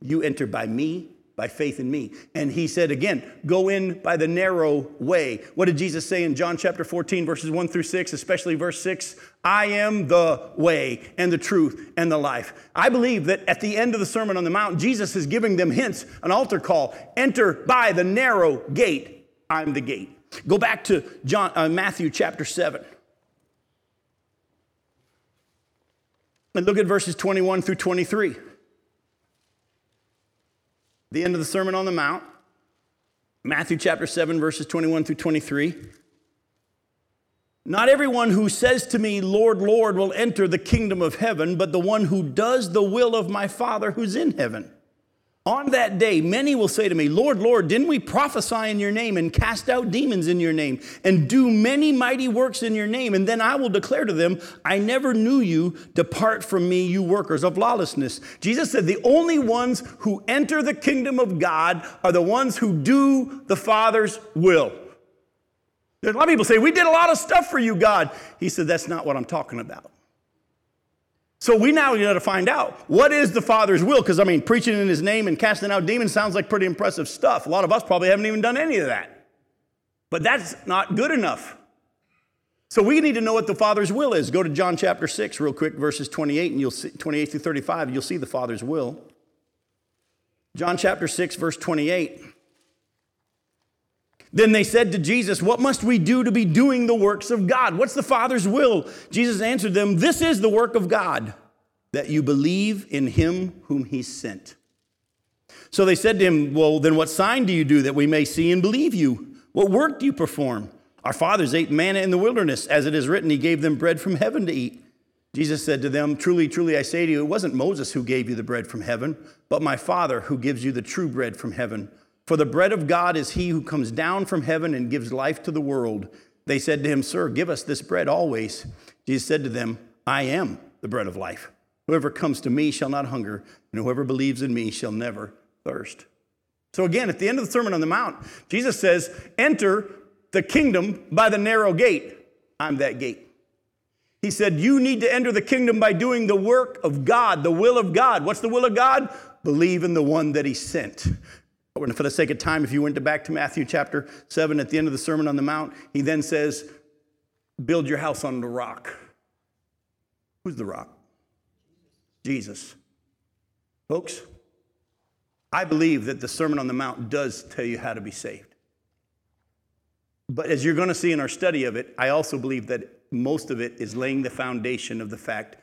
You enter by me by faith in me. And he said again, go in by the narrow way. What did Jesus say in John chapter 14, verses 1 through 6, especially verse 6? I am the way and the truth and the life. I believe that at the end of the Sermon on the Mount, Jesus is giving them hints, an altar call enter by the narrow gate. I'm the gate. Go back to John, uh, Matthew chapter 7. And look at verses 21 through 23 the end of the Sermon on the Mount, Matthew chapter 7, verses 21 through 23. Not everyone who says to me, Lord, Lord, will enter the kingdom of heaven, but the one who does the will of my Father who's in heaven. On that day, many will say to me, Lord, Lord, didn't we prophesy in your name and cast out demons in your name and do many mighty works in your name? And then I will declare to them, I never knew you. Depart from me, you workers of lawlessness. Jesus said, The only ones who enter the kingdom of God are the ones who do the Father's will. There's a lot of people say, We did a lot of stuff for you, God. He said, That's not what I'm talking about. So we now got to find out what is the Father's will? Because I mean, preaching in His name and casting out demons sounds like pretty impressive stuff. A lot of us probably haven't even done any of that. But that's not good enough. So we need to know what the Father's will is. Go to John chapter 6 real quick, verses 28 and you'll see 28 through 35, you'll see the Father's will. John chapter 6 verse 28. Then they said to Jesus, What must we do to be doing the works of God? What's the Father's will? Jesus answered them, This is the work of God, that you believe in him whom he sent. So they said to him, Well, then what sign do you do that we may see and believe you? What work do you perform? Our fathers ate manna in the wilderness. As it is written, he gave them bread from heaven to eat. Jesus said to them, Truly, truly, I say to you, it wasn't Moses who gave you the bread from heaven, but my Father who gives you the true bread from heaven. For the bread of God is he who comes down from heaven and gives life to the world. They said to him, Sir, give us this bread always. Jesus said to them, I am the bread of life. Whoever comes to me shall not hunger, and whoever believes in me shall never thirst. So, again, at the end of the Sermon on the Mount, Jesus says, Enter the kingdom by the narrow gate. I'm that gate. He said, You need to enter the kingdom by doing the work of God, the will of God. What's the will of God? Believe in the one that He sent. And for the sake of time, if you went back to Matthew chapter 7 at the end of the Sermon on the Mount, he then says, Build your house on the rock. Who's the rock? Jesus. Folks, I believe that the Sermon on the Mount does tell you how to be saved. But as you're going to see in our study of it, I also believe that most of it is laying the foundation of the fact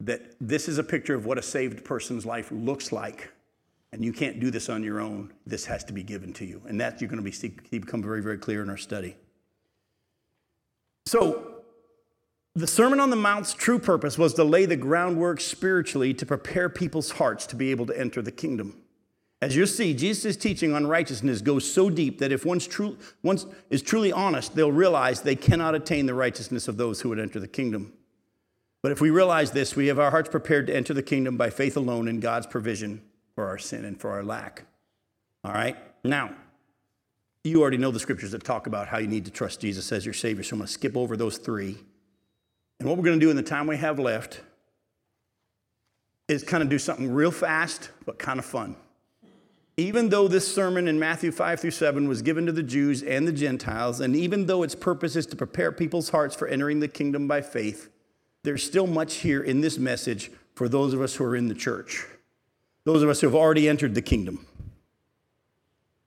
that this is a picture of what a saved person's life looks like and you can't do this on your own. This has to be given to you. And that you're going to be see, become very, very clear in our study. So, the Sermon on the Mount's true purpose was to lay the groundwork spiritually to prepare people's hearts to be able to enter the kingdom. As you'll see, Jesus' teaching on righteousness goes so deep that if one's true, one is truly honest, they'll realize they cannot attain the righteousness of those who would enter the kingdom. But if we realize this, we have our hearts prepared to enter the kingdom by faith alone in God's provision for our sin and for our lack. All right? Now, you already know the scriptures that talk about how you need to trust Jesus as your Savior, so I'm going to skip over those three. And what we're going to do in the time we have left is kind of do something real fast, but kind of fun. Even though this sermon in Matthew 5 through 7 was given to the Jews and the Gentiles, and even though its purpose is to prepare people's hearts for entering the kingdom by faith, there's still much here in this message for those of us who are in the church those of us who have already entered the kingdom.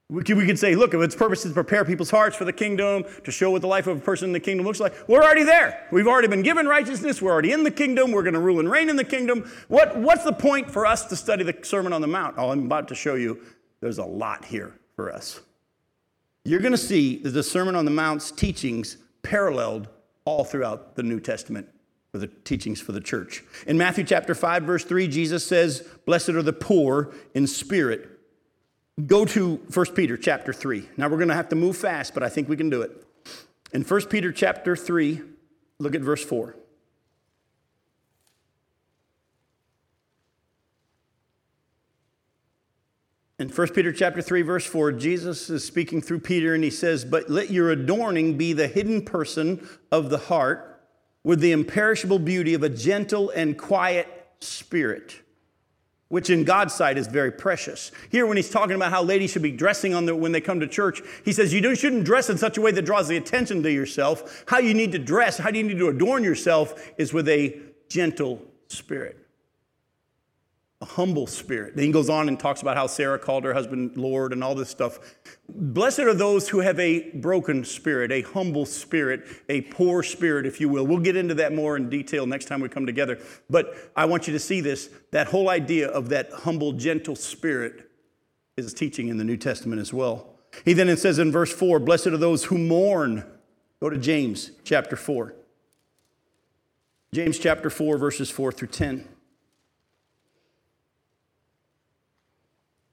We could say, look, if its purpose is to prepare people's hearts for the kingdom, to show what the life of a person in the kingdom looks like, we're already there. We've already been given righteousness. We're already in the kingdom. We're going to rule and reign in the kingdom. What, what's the point for us to study the Sermon on the Mount? Oh, I'm about to show you there's a lot here for us. you're going to see that the Sermon on the Mount's teachings paralleled all throughout the New Testament for the teachings for the church. In Matthew chapter 5 verse 3 Jesus says, "Blessed are the poor in spirit." Go to 1 Peter chapter 3. Now we're going to have to move fast, but I think we can do it. In 1 Peter chapter 3, look at verse 4. In 1 Peter chapter 3 verse 4 Jesus is speaking through Peter and he says, "But let your adorning be the hidden person of the heart with the imperishable beauty of a gentle and quiet spirit." Which in God's sight is very precious. Here, when he's talking about how ladies should be dressing on the, when they come to church, he says you shouldn't dress in such a way that draws the attention to yourself. How you need to dress, how you need to adorn yourself, is with a gentle spirit a humble spirit. Then he goes on and talks about how Sarah called her husband Lord and all this stuff. Blessed are those who have a broken spirit, a humble spirit, a poor spirit, if you will. We'll get into that more in detail next time we come together. But I want you to see this that whole idea of that humble, gentle spirit is teaching in the New Testament as well. He then says in verse 4 Blessed are those who mourn. Go to James chapter 4. James chapter 4, verses 4 through 10.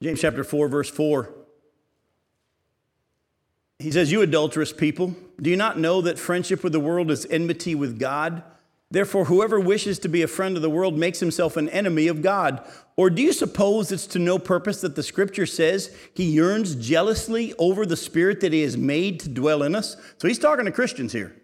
James chapter 4, verse 4. He says, You adulterous people, do you not know that friendship with the world is enmity with God? Therefore, whoever wishes to be a friend of the world makes himself an enemy of God. Or do you suppose it's to no purpose that the scripture says he yearns jealously over the spirit that he has made to dwell in us? So he's talking to Christians here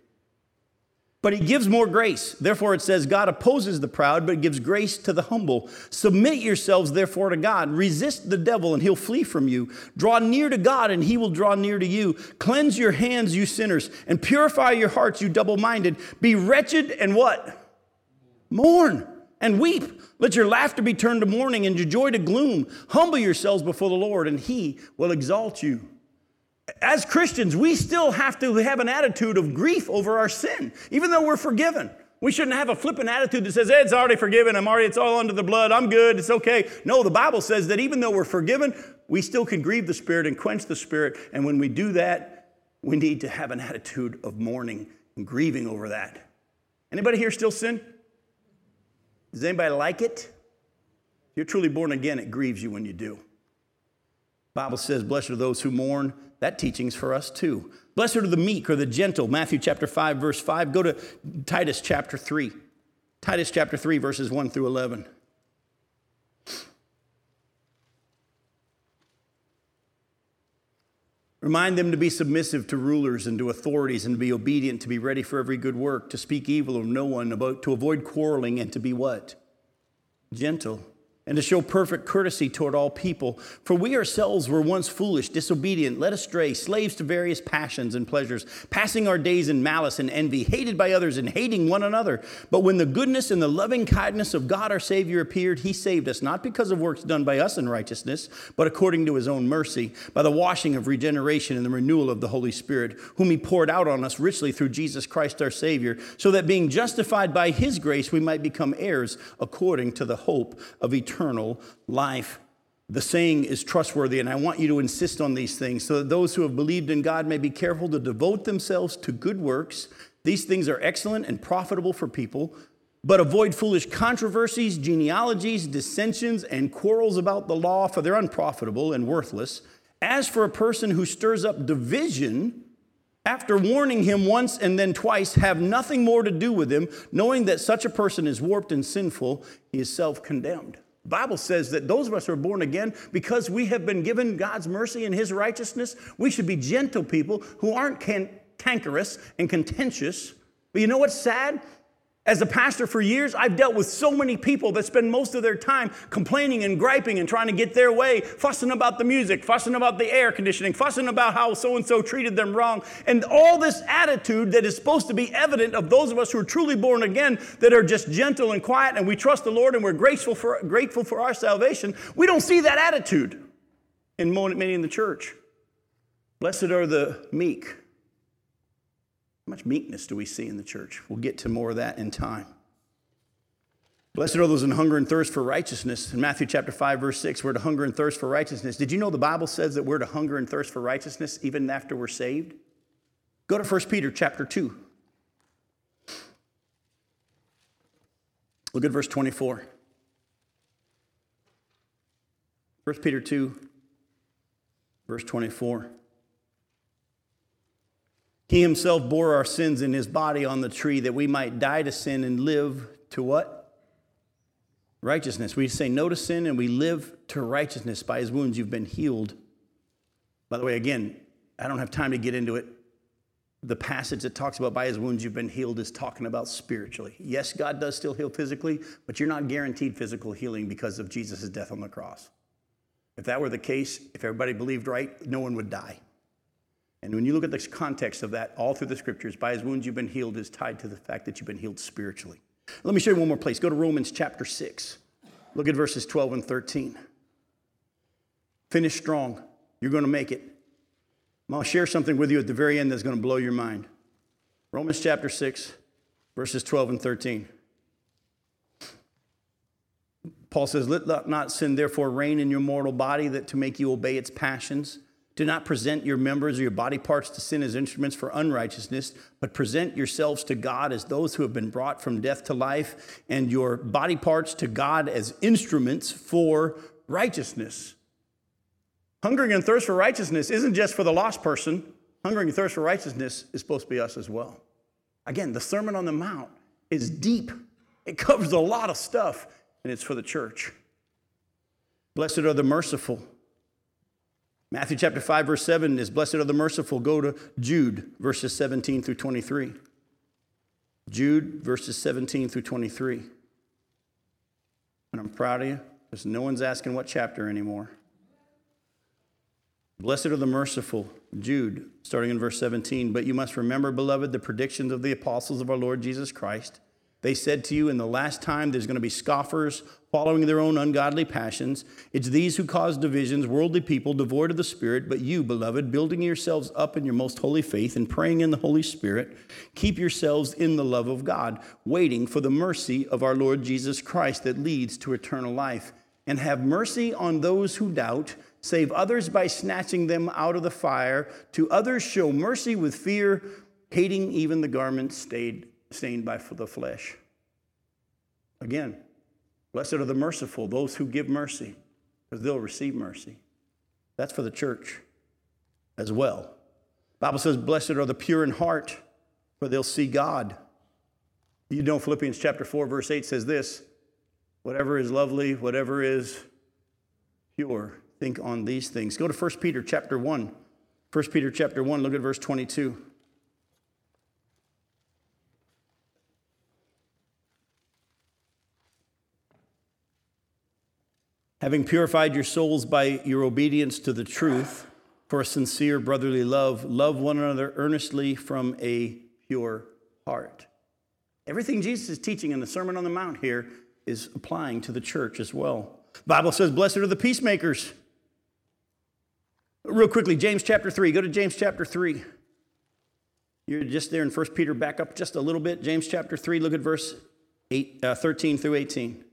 but he gives more grace. Therefore, it says, God opposes the proud, but gives grace to the humble. Submit yourselves, therefore, to God. Resist the devil, and he'll flee from you. Draw near to God, and he will draw near to you. Cleanse your hands, you sinners, and purify your hearts, you double minded. Be wretched and what? Mourn and weep. Let your laughter be turned to mourning and your joy to gloom. Humble yourselves before the Lord, and he will exalt you as Christians, we still have to have an attitude of grief over our sin, even though we're forgiven. We shouldn't have a flippant attitude that says, hey, it's already forgiven. I'm already, it's all under the blood. I'm good. It's okay. No, the Bible says that even though we're forgiven, we still can grieve the Spirit and quench the Spirit. And when we do that, we need to have an attitude of mourning and grieving over that. Anybody here still sin? Does anybody like it? If you're truly born again, it grieves you when you do. Bible says, Blessed are those who mourn. That teaching's for us too. Blessed are the meek or the gentle. Matthew chapter 5, verse 5. Go to Titus chapter 3. Titus chapter 3, verses 1 through 11. Remind them to be submissive to rulers and to authorities and to be obedient, to be ready for every good work, to speak evil of no one, about, to avoid quarreling, and to be what? Gentle and to show perfect courtesy toward all people. For we ourselves were once foolish, disobedient, led astray, slaves to various passions and pleasures, passing our days in malice and envy, hated by others and hating one another. But when the goodness and the loving kindness of God our Savior appeared, he saved us, not because of works done by us in righteousness, but according to his own mercy, by the washing of regeneration and the renewal of the Holy Spirit, whom he poured out on us richly through Jesus Christ our Savior, so that being justified by his grace, we might become heirs according to the hope of eternity eternal life. The saying is trustworthy, and I want you to insist on these things so that those who have believed in God may be careful to devote themselves to good works. These things are excellent and profitable for people, but avoid foolish controversies, genealogies, dissensions, and quarrels about the law, for they're unprofitable and worthless. As for a person who stirs up division, after warning him once and then twice, have nothing more to do with him, knowing that such a person is warped and sinful, he is self condemned. Bible says that those of us who are born again, because we have been given God's mercy and His righteousness, we should be gentle people who aren't cantankerous and contentious. But you know what's sad? As a pastor for years, I've dealt with so many people that spend most of their time complaining and griping and trying to get their way, fussing about the music, fussing about the air conditioning, fussing about how so and so treated them wrong. And all this attitude that is supposed to be evident of those of us who are truly born again, that are just gentle and quiet and we trust the Lord and we're grateful for, grateful for our salvation, we don't see that attitude in many in the church. Blessed are the meek much meekness do we see in the church? We'll get to more of that in time. Blessed are those in hunger and thirst for righteousness. In Matthew chapter 5, verse 6, we're to hunger and thirst for righteousness. Did you know the Bible says that we're to hunger and thirst for righteousness even after we're saved? Go to 1 Peter chapter 2. Look at verse 24. 1 Peter 2, verse 24. He himself bore our sins in his body on the tree that we might die to sin and live to what? righteousness. We say no to sin and we live to righteousness. By his wounds, you've been healed. By the way, again, I don't have time to get into it. The passage that talks about by his wounds you've been healed is talking about spiritually. Yes, God does still heal physically, but you're not guaranteed physical healing because of Jesus' death on the cross. If that were the case, if everybody believed right, no one would die. And when you look at the context of that all through the scriptures, by his wounds you've been healed is tied to the fact that you've been healed spiritually. Let me show you one more place. Go to Romans chapter 6. Look at verses 12 and 13. Finish strong. You're going to make it. I'll share something with you at the very end that's going to blow your mind. Romans chapter 6, verses 12 and 13. Paul says, Let not sin therefore reign in your mortal body, that to make you obey its passions. Do not present your members or your body parts to sin as instruments for unrighteousness, but present yourselves to God as those who have been brought from death to life, and your body parts to God as instruments for righteousness. Hungering and thirst for righteousness isn't just for the lost person, hungering and thirst for righteousness is supposed to be us as well. Again, the Sermon on the Mount is deep, it covers a lot of stuff, and it's for the church. Blessed are the merciful Matthew chapter 5, verse 7 is blessed are the merciful. Go to Jude, verses 17 through 23. Jude, verses 17 through 23. And I'm proud of you because no one's asking what chapter anymore. Blessed are the merciful. Jude, starting in verse 17. But you must remember, beloved, the predictions of the apostles of our Lord Jesus Christ they said to you, in the last time, there's going to be scoffers following their own ungodly passions. It's these who cause divisions, worldly people, devoid of the Spirit. But you, beloved, building yourselves up in your most holy faith and praying in the Holy Spirit, keep yourselves in the love of God, waiting for the mercy of our Lord Jesus Christ that leads to eternal life. And have mercy on those who doubt. Save others by snatching them out of the fire. To others, show mercy with fear, hating even the garment stained stained by the flesh. Again, blessed are the merciful, those who give mercy, because they'll receive mercy. That's for the church as well. Bible says, Blessed are the pure in heart, for they'll see God. You know, Philippians chapter 4, verse 8 says this whatever is lovely, whatever is pure, think on these things. Go to 1 Peter chapter 1. 1 Peter chapter 1, look at verse 22. Having purified your souls by your obedience to the truth for a sincere brotherly love, love one another earnestly from a pure heart. Everything Jesus is teaching in the Sermon on the Mount here is applying to the church as well. The Bible says, Blessed are the peacemakers. Real quickly, James chapter 3. Go to James chapter 3. You're just there in 1 Peter, back up just a little bit. James chapter 3, look at verse 8, uh, 13 through 18.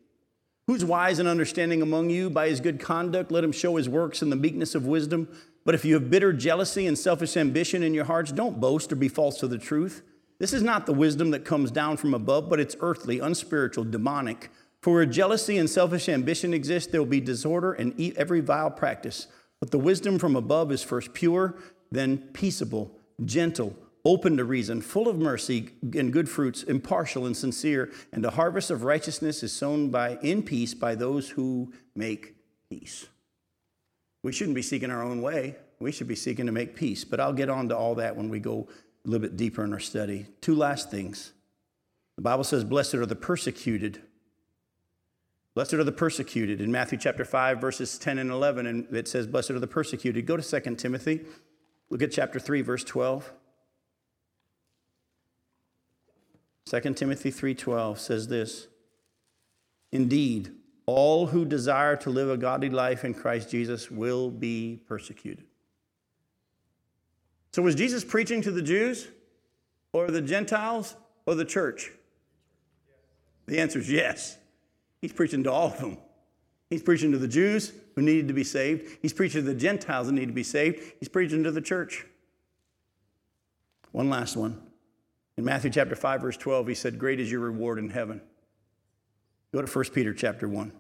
Who's wise and understanding among you? By his good conduct, let him show his works in the meekness of wisdom. But if you have bitter jealousy and selfish ambition in your hearts, don't boast or be false to the truth. This is not the wisdom that comes down from above, but it's earthly, unspiritual, demonic. For where jealousy and selfish ambition exist, there will be disorder and every vile practice. But the wisdom from above is first pure, then peaceable, gentle open to reason, full of mercy and good fruits, impartial and sincere, and the harvest of righteousness is sown by in peace by those who make peace. We shouldn't be seeking our own way. We should be seeking to make peace. But I'll get on to all that when we go a little bit deeper in our study. Two last things. The Bible says, Blessed are the persecuted. Blessed are the persecuted. In Matthew chapter 5, verses 10 and 11, and it says, Blessed are the persecuted. Go to 2 Timothy. Look at chapter 3, verse 12. 2 Timothy 3:12 says this, "Indeed, all who desire to live a godly life in Christ Jesus will be persecuted." So was Jesus preaching to the Jews or the Gentiles or the church? The answer is yes. He's preaching to all of them. He's preaching to the Jews who needed to be saved. He's preaching to the Gentiles that need to be saved. He's preaching to the church. One last one. In Matthew chapter 5, verse 12, he said, Great is your reward in heaven. Go to 1 Peter chapter 1.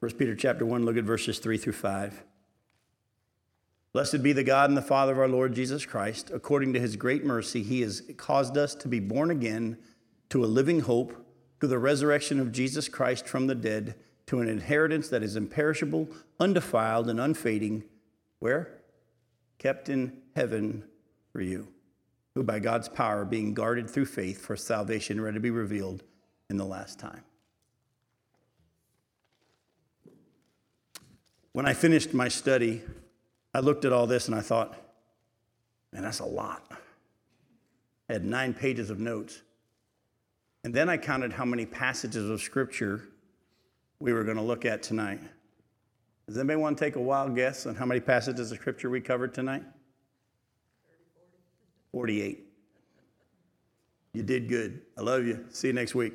First Peter chapter 1, look at verses 3 through 5. Blessed be the God and the Father of our Lord Jesus Christ. According to his great mercy, he has caused us to be born again to a living hope, to the resurrection of Jesus Christ from the dead, to an inheritance that is imperishable, undefiled, and unfading. Where? Kept in heaven for you, who by God's power are being guarded through faith for salvation ready to be revealed in the last time. When I finished my study, I looked at all this and I thought, man, that's a lot. I had nine pages of notes. And then I counted how many passages of scripture we were going to look at tonight. Does anybody want to take a wild guess on how many passages of scripture we covered tonight? 48. You did good. I love you. See you next week.